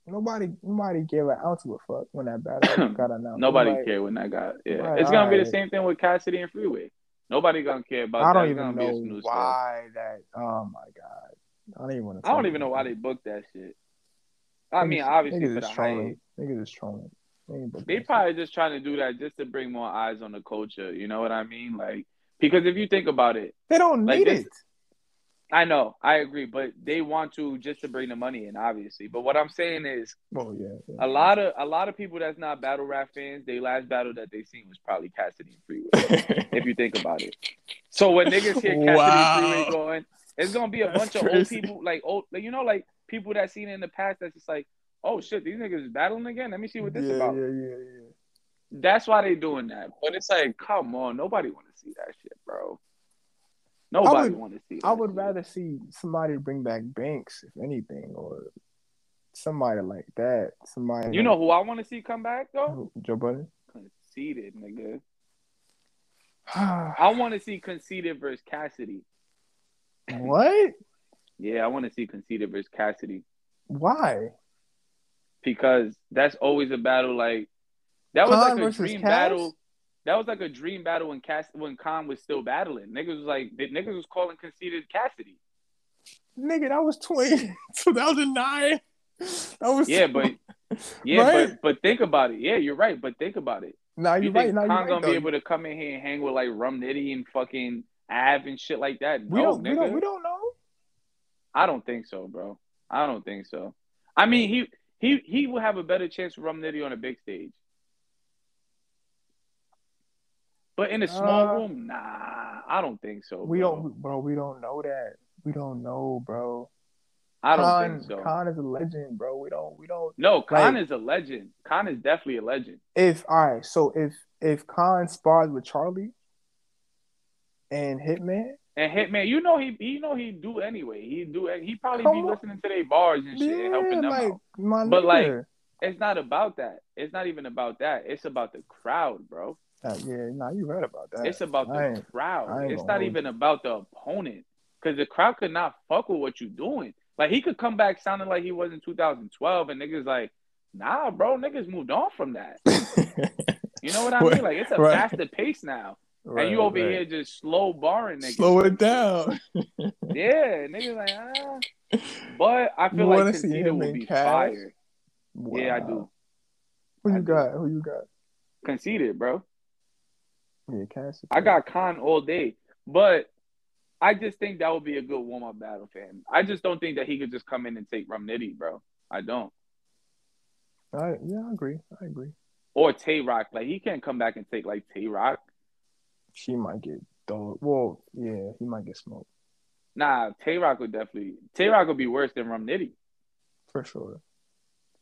Nobody, nobody gave an ounce of a fuck when that battle got announced. nobody like, cared when that got. Yeah, right, it's gonna be the same thing with Cassidy and Freeway. Nobody gonna care about. I don't that. even know why stuff. that. Oh my god, I don't even want to. I don't even know why they booked that shit. I mean, obviously for the trolling. Niggas is trolling. They probably just trying to do that just to bring more eyes on the culture. You know what I mean? Like because if you think about it, they don't need like it. I know, I agree, but they want to just to bring the money in, obviously. But what I'm saying is, oh yeah, yeah. a lot of a lot of people that's not battle rap fans, their last battle that they seen was probably Cassidy and Freeway. if you think about it, so when niggas hear Cassidy wow. and Freeway going, it's gonna be a that's bunch crazy. of old people, like old, like, you know, like people that seen it in the past. That's just like, oh shit, these niggas is battling again. Let me see what this yeah, about. Yeah, yeah, yeah. That's why they doing that. But it's like, come on, nobody want to see that shit, bro. Nobody want to see. I would shit. rather see somebody bring back Banks, if anything, or somebody like that. Somebody. You know who I want to see come back though? Joe Budden. Conceited, nigga. I want to see conceited versus Cassidy. What? Yeah, I want to see conceited versus Cassidy. Why? Because that's always a battle. Like that was Khan like a dream Cass? battle that was like a dream battle when Cass when Khan was still battling. Niggas was like niggas was calling conceited Cassidy. Nigga, that was 20, 2009. That was yeah, but yeah, right? but but think about it. Yeah, you're right. But think about it. Nah, you're you right. Nah, Khan right, gonna though. be able to come in here and hang with like Rum Nitty and fucking Av and shit like that? We no, don't. nigga. We don't. We don't know. I don't think so, bro. I don't think so. I mean, he he he will have a better chance with Rum Nitty on a big stage. But in a small Uh, room, nah, I don't think so. We bro. don't, bro. We don't know that. We don't know, bro. I don't Khan, think so. Khan is a legend, bro. We don't. We don't. no, Khan like- is a legend. Khan is definitely a legend. If all right, so if if Khan spars with Charlie and Hitman, And Hitman, you know he, you know he do anyway. He do. He probably Come be on. listening to their bars and shit, and helping them like out. my But, like. It's not about that. It's not even about that. It's about the crowd, bro. Uh, yeah, nah, you right about that. It's about I the crowd. It's not hold even about the opponent. Because the crowd could not fuck with what you're doing. Like he could come back sounding like he was in 2012, and niggas like, nah, bro, niggas moved on from that. You know what I mean? Like it's a right. faster pace now, Right, and you over right. here just slow barring niggas. Slow it down. Yeah, niggas like ah. But I feel You like him will be Cass? fire. Yeah, I do. Who I you do. got? Who you got? Conceited, bro. Yeah, Cass. I got Khan all day, but I just think that would be a good warm up battle for him. I just don't think that he could just come in and take Rum Nitty, bro. I don't. I, yeah, I agree. I agree. Or Tay Roc, like he can't come back and take like Tay Roc. She might get dog. Well, yeah, he might get smoked Nah, Tay Roc would definitely. Tay Roc would be worse than Rum Nitty. for sure.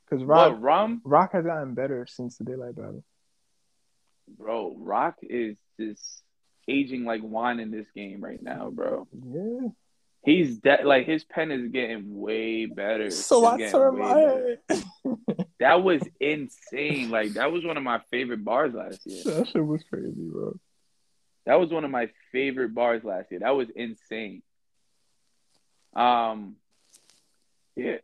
Because Roc, But Rum, Roc has gotten better since the Daylyt battle. bro, Roc is just aging like wine in this game right now, bro. Yeah. He's de- like his pen is getting way better. So I getting turned my head. That was insane. Like that was one of my favorite bars last year. that shit was crazy, bro. That was one of my favorite bars last year. That was insane. Um, yeah,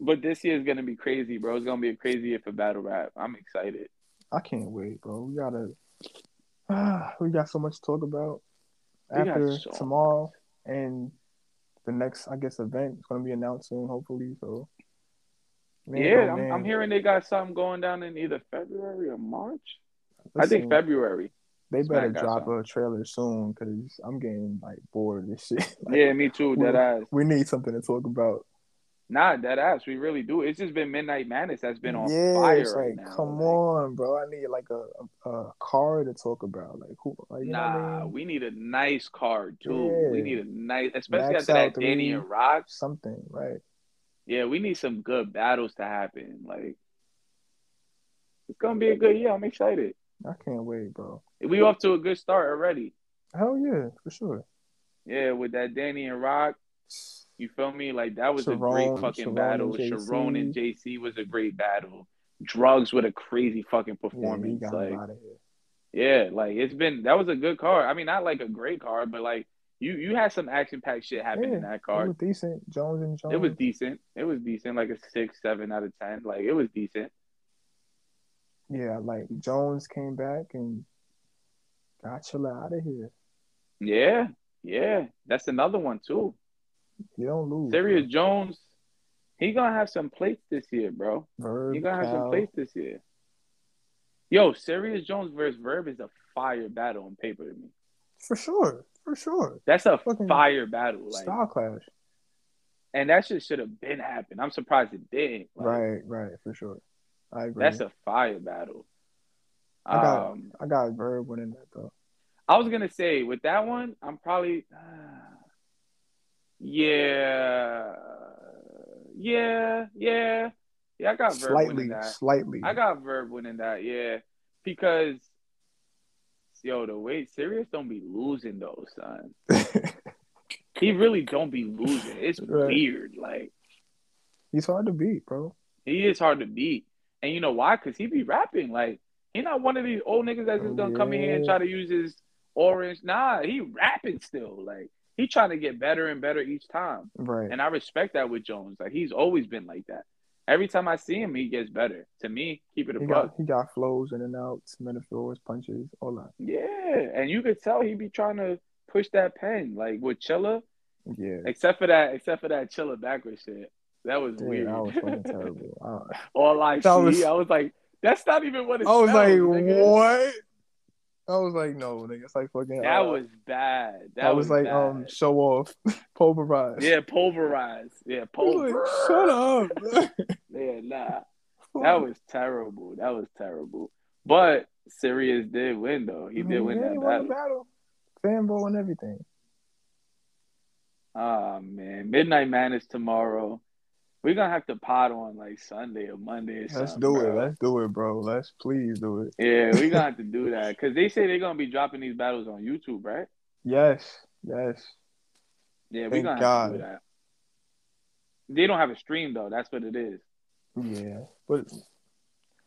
but this year is gonna be crazy, bro. It's gonna be a crazy year for battle rap. I'm excited. I can't wait, bro. We gotta. Ah, we got so much to talk about We after so tomorrow and the next, I guess, event is gonna be announced soon, hopefully. So. Man, yeah, oh, I'm. I'm hearing they got something going down in either February or March. I think February. They better drop a trailer soon because I'm getting like bored of this shit. Like, yeah, me too. That ass. We need something to talk about. Nah, that ass. We really do. It's just been Midnight Madness that's been on yeah, fire it's right like, now. come on, bro. I need like a, a, a car to talk about. Like who? Like, you know what I Nah, mean? we need a nice card too. We need a nice, especially Max after that out Danny and Roc. Something, right? Yeah, we need some good battles to happen. Like, it's gonna be a good year. I'm excited. I can't wait, bro. We off to a good start already. Hell yeah, for sure. Yeah, with that Danny and Roc. You feel me? Like that was a great fucking Sharon battle. and Sharon and JC was a great battle. Drugs with a crazy fucking Yeah, performance. got like, him out of here. yeah, like it's been that was a good card. I mean, not like a great card, but like you you had some action packed shit happen in Yeah, that It was decent. Jones and Jones. It was decent. It was decent, like a six, seven out of ten. Like it was decent. Yeah, like Jones came back and got Chilla out of here. Yeah, yeah. That's another one too. You don't lose. Serious Jones, he gonna have some plates this year, bro. Verb, He gonna have some Cal. plates this year. Yo, Serious Jones versus Verb is a fire battle on paper to me. For sure, for sure. That's a Fucking fire battle. Like, style clash. And that shit should have been happened. I'm surprised it didn't. Like, right, right, for sure. I agree. That's a fire battle. I got um, I got Verb winning that though. I was gonna say with that one, I'm probably uh, yeah, yeah, yeah, yeah. I got Verb slightly, winning that. Slightly, I got Verb winning that. Yeah, because yo, the way Serious don't be losing though, son. he really don't be losing. It's right. weird. Like he's hard to beat, bro. He is hard to beat, and you know why? Because he be rapping like he not one of these old niggas that's just oh, gonna yeah. come in here and try to use his orange. Nah, he rapping still. Like he trying to get better and better each time. Right. And I respect that with Jones. Like he's always been like that. Every time I see him, he gets better. To me, keep it a he buck. Got, he got flows in and outs, metaphors, punches, all that. Yeah, and you could tell he be trying to push that pen, like with Chilla. Yeah. Except for that, except for that Chilla backwards shit. That was Damn, weird. That was fucking terrible. All I see, was, I was like, that's not even what it. I was like, nigga. what? I was like, no, nigga, it's like fucking. That uh, was bad. That I was, was like, bad. um, show off, pulverize. Yeah, pulverize. Yeah, pulverize. Like, Shut up. yeah, nah, that was terrible. That was terrible. But Serious did win though. He did yeah, win that he battle. battle. Fanboy and everything. Oh man, Midnight Madness tomorrow. We're gonna have to pot on like Sunday or Monday. Or Let's do it. Let's do it, bro. Let's please do it. Yeah, we're gonna have to do that because they say they're gonna be dropping these battles on YouTube, right? Yes. Yes. Yeah, we're gonna God. have to do that. They don't have a stream though. That's what it is. Yeah, but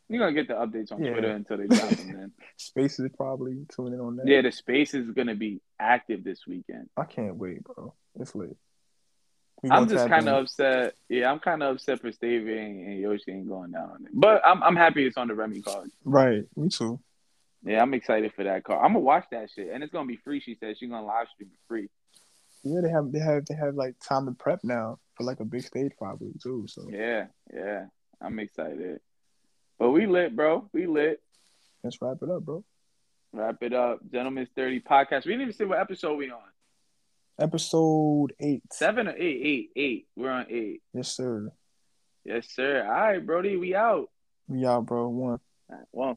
you're gonna get the updates on yeah. Twitter until they drop them. Then Space is probably tuning in on that. Yeah, the Space is gonna be active this weekend. I can't wait, bro. It's lit. I'm just kind of upset. Yeah, I'm kind of upset for Stevie and, Yoshi ain't going down. But I'm I'm happy it's on the Remy card. Right, me too. Yeah, I'm excited for that card. I'm gonna watch that shit, and it's gonna be free. She said she's gonna live stream it free. Yeah, they have they have they have like time to prep now for like a big stage probably too. So yeah, yeah, I'm excited. But we lit, bro. We lit. Let's wrap it up, bro. Wrap it up, Gentlemen's Thirty podcast. We didn't even see what episode we on. Episode eight. Seven or eight? Eight. Eight. We're on eight. Yes, sir. Yes, sir. All right, Brody. We out. We out, bro. One. Right, one.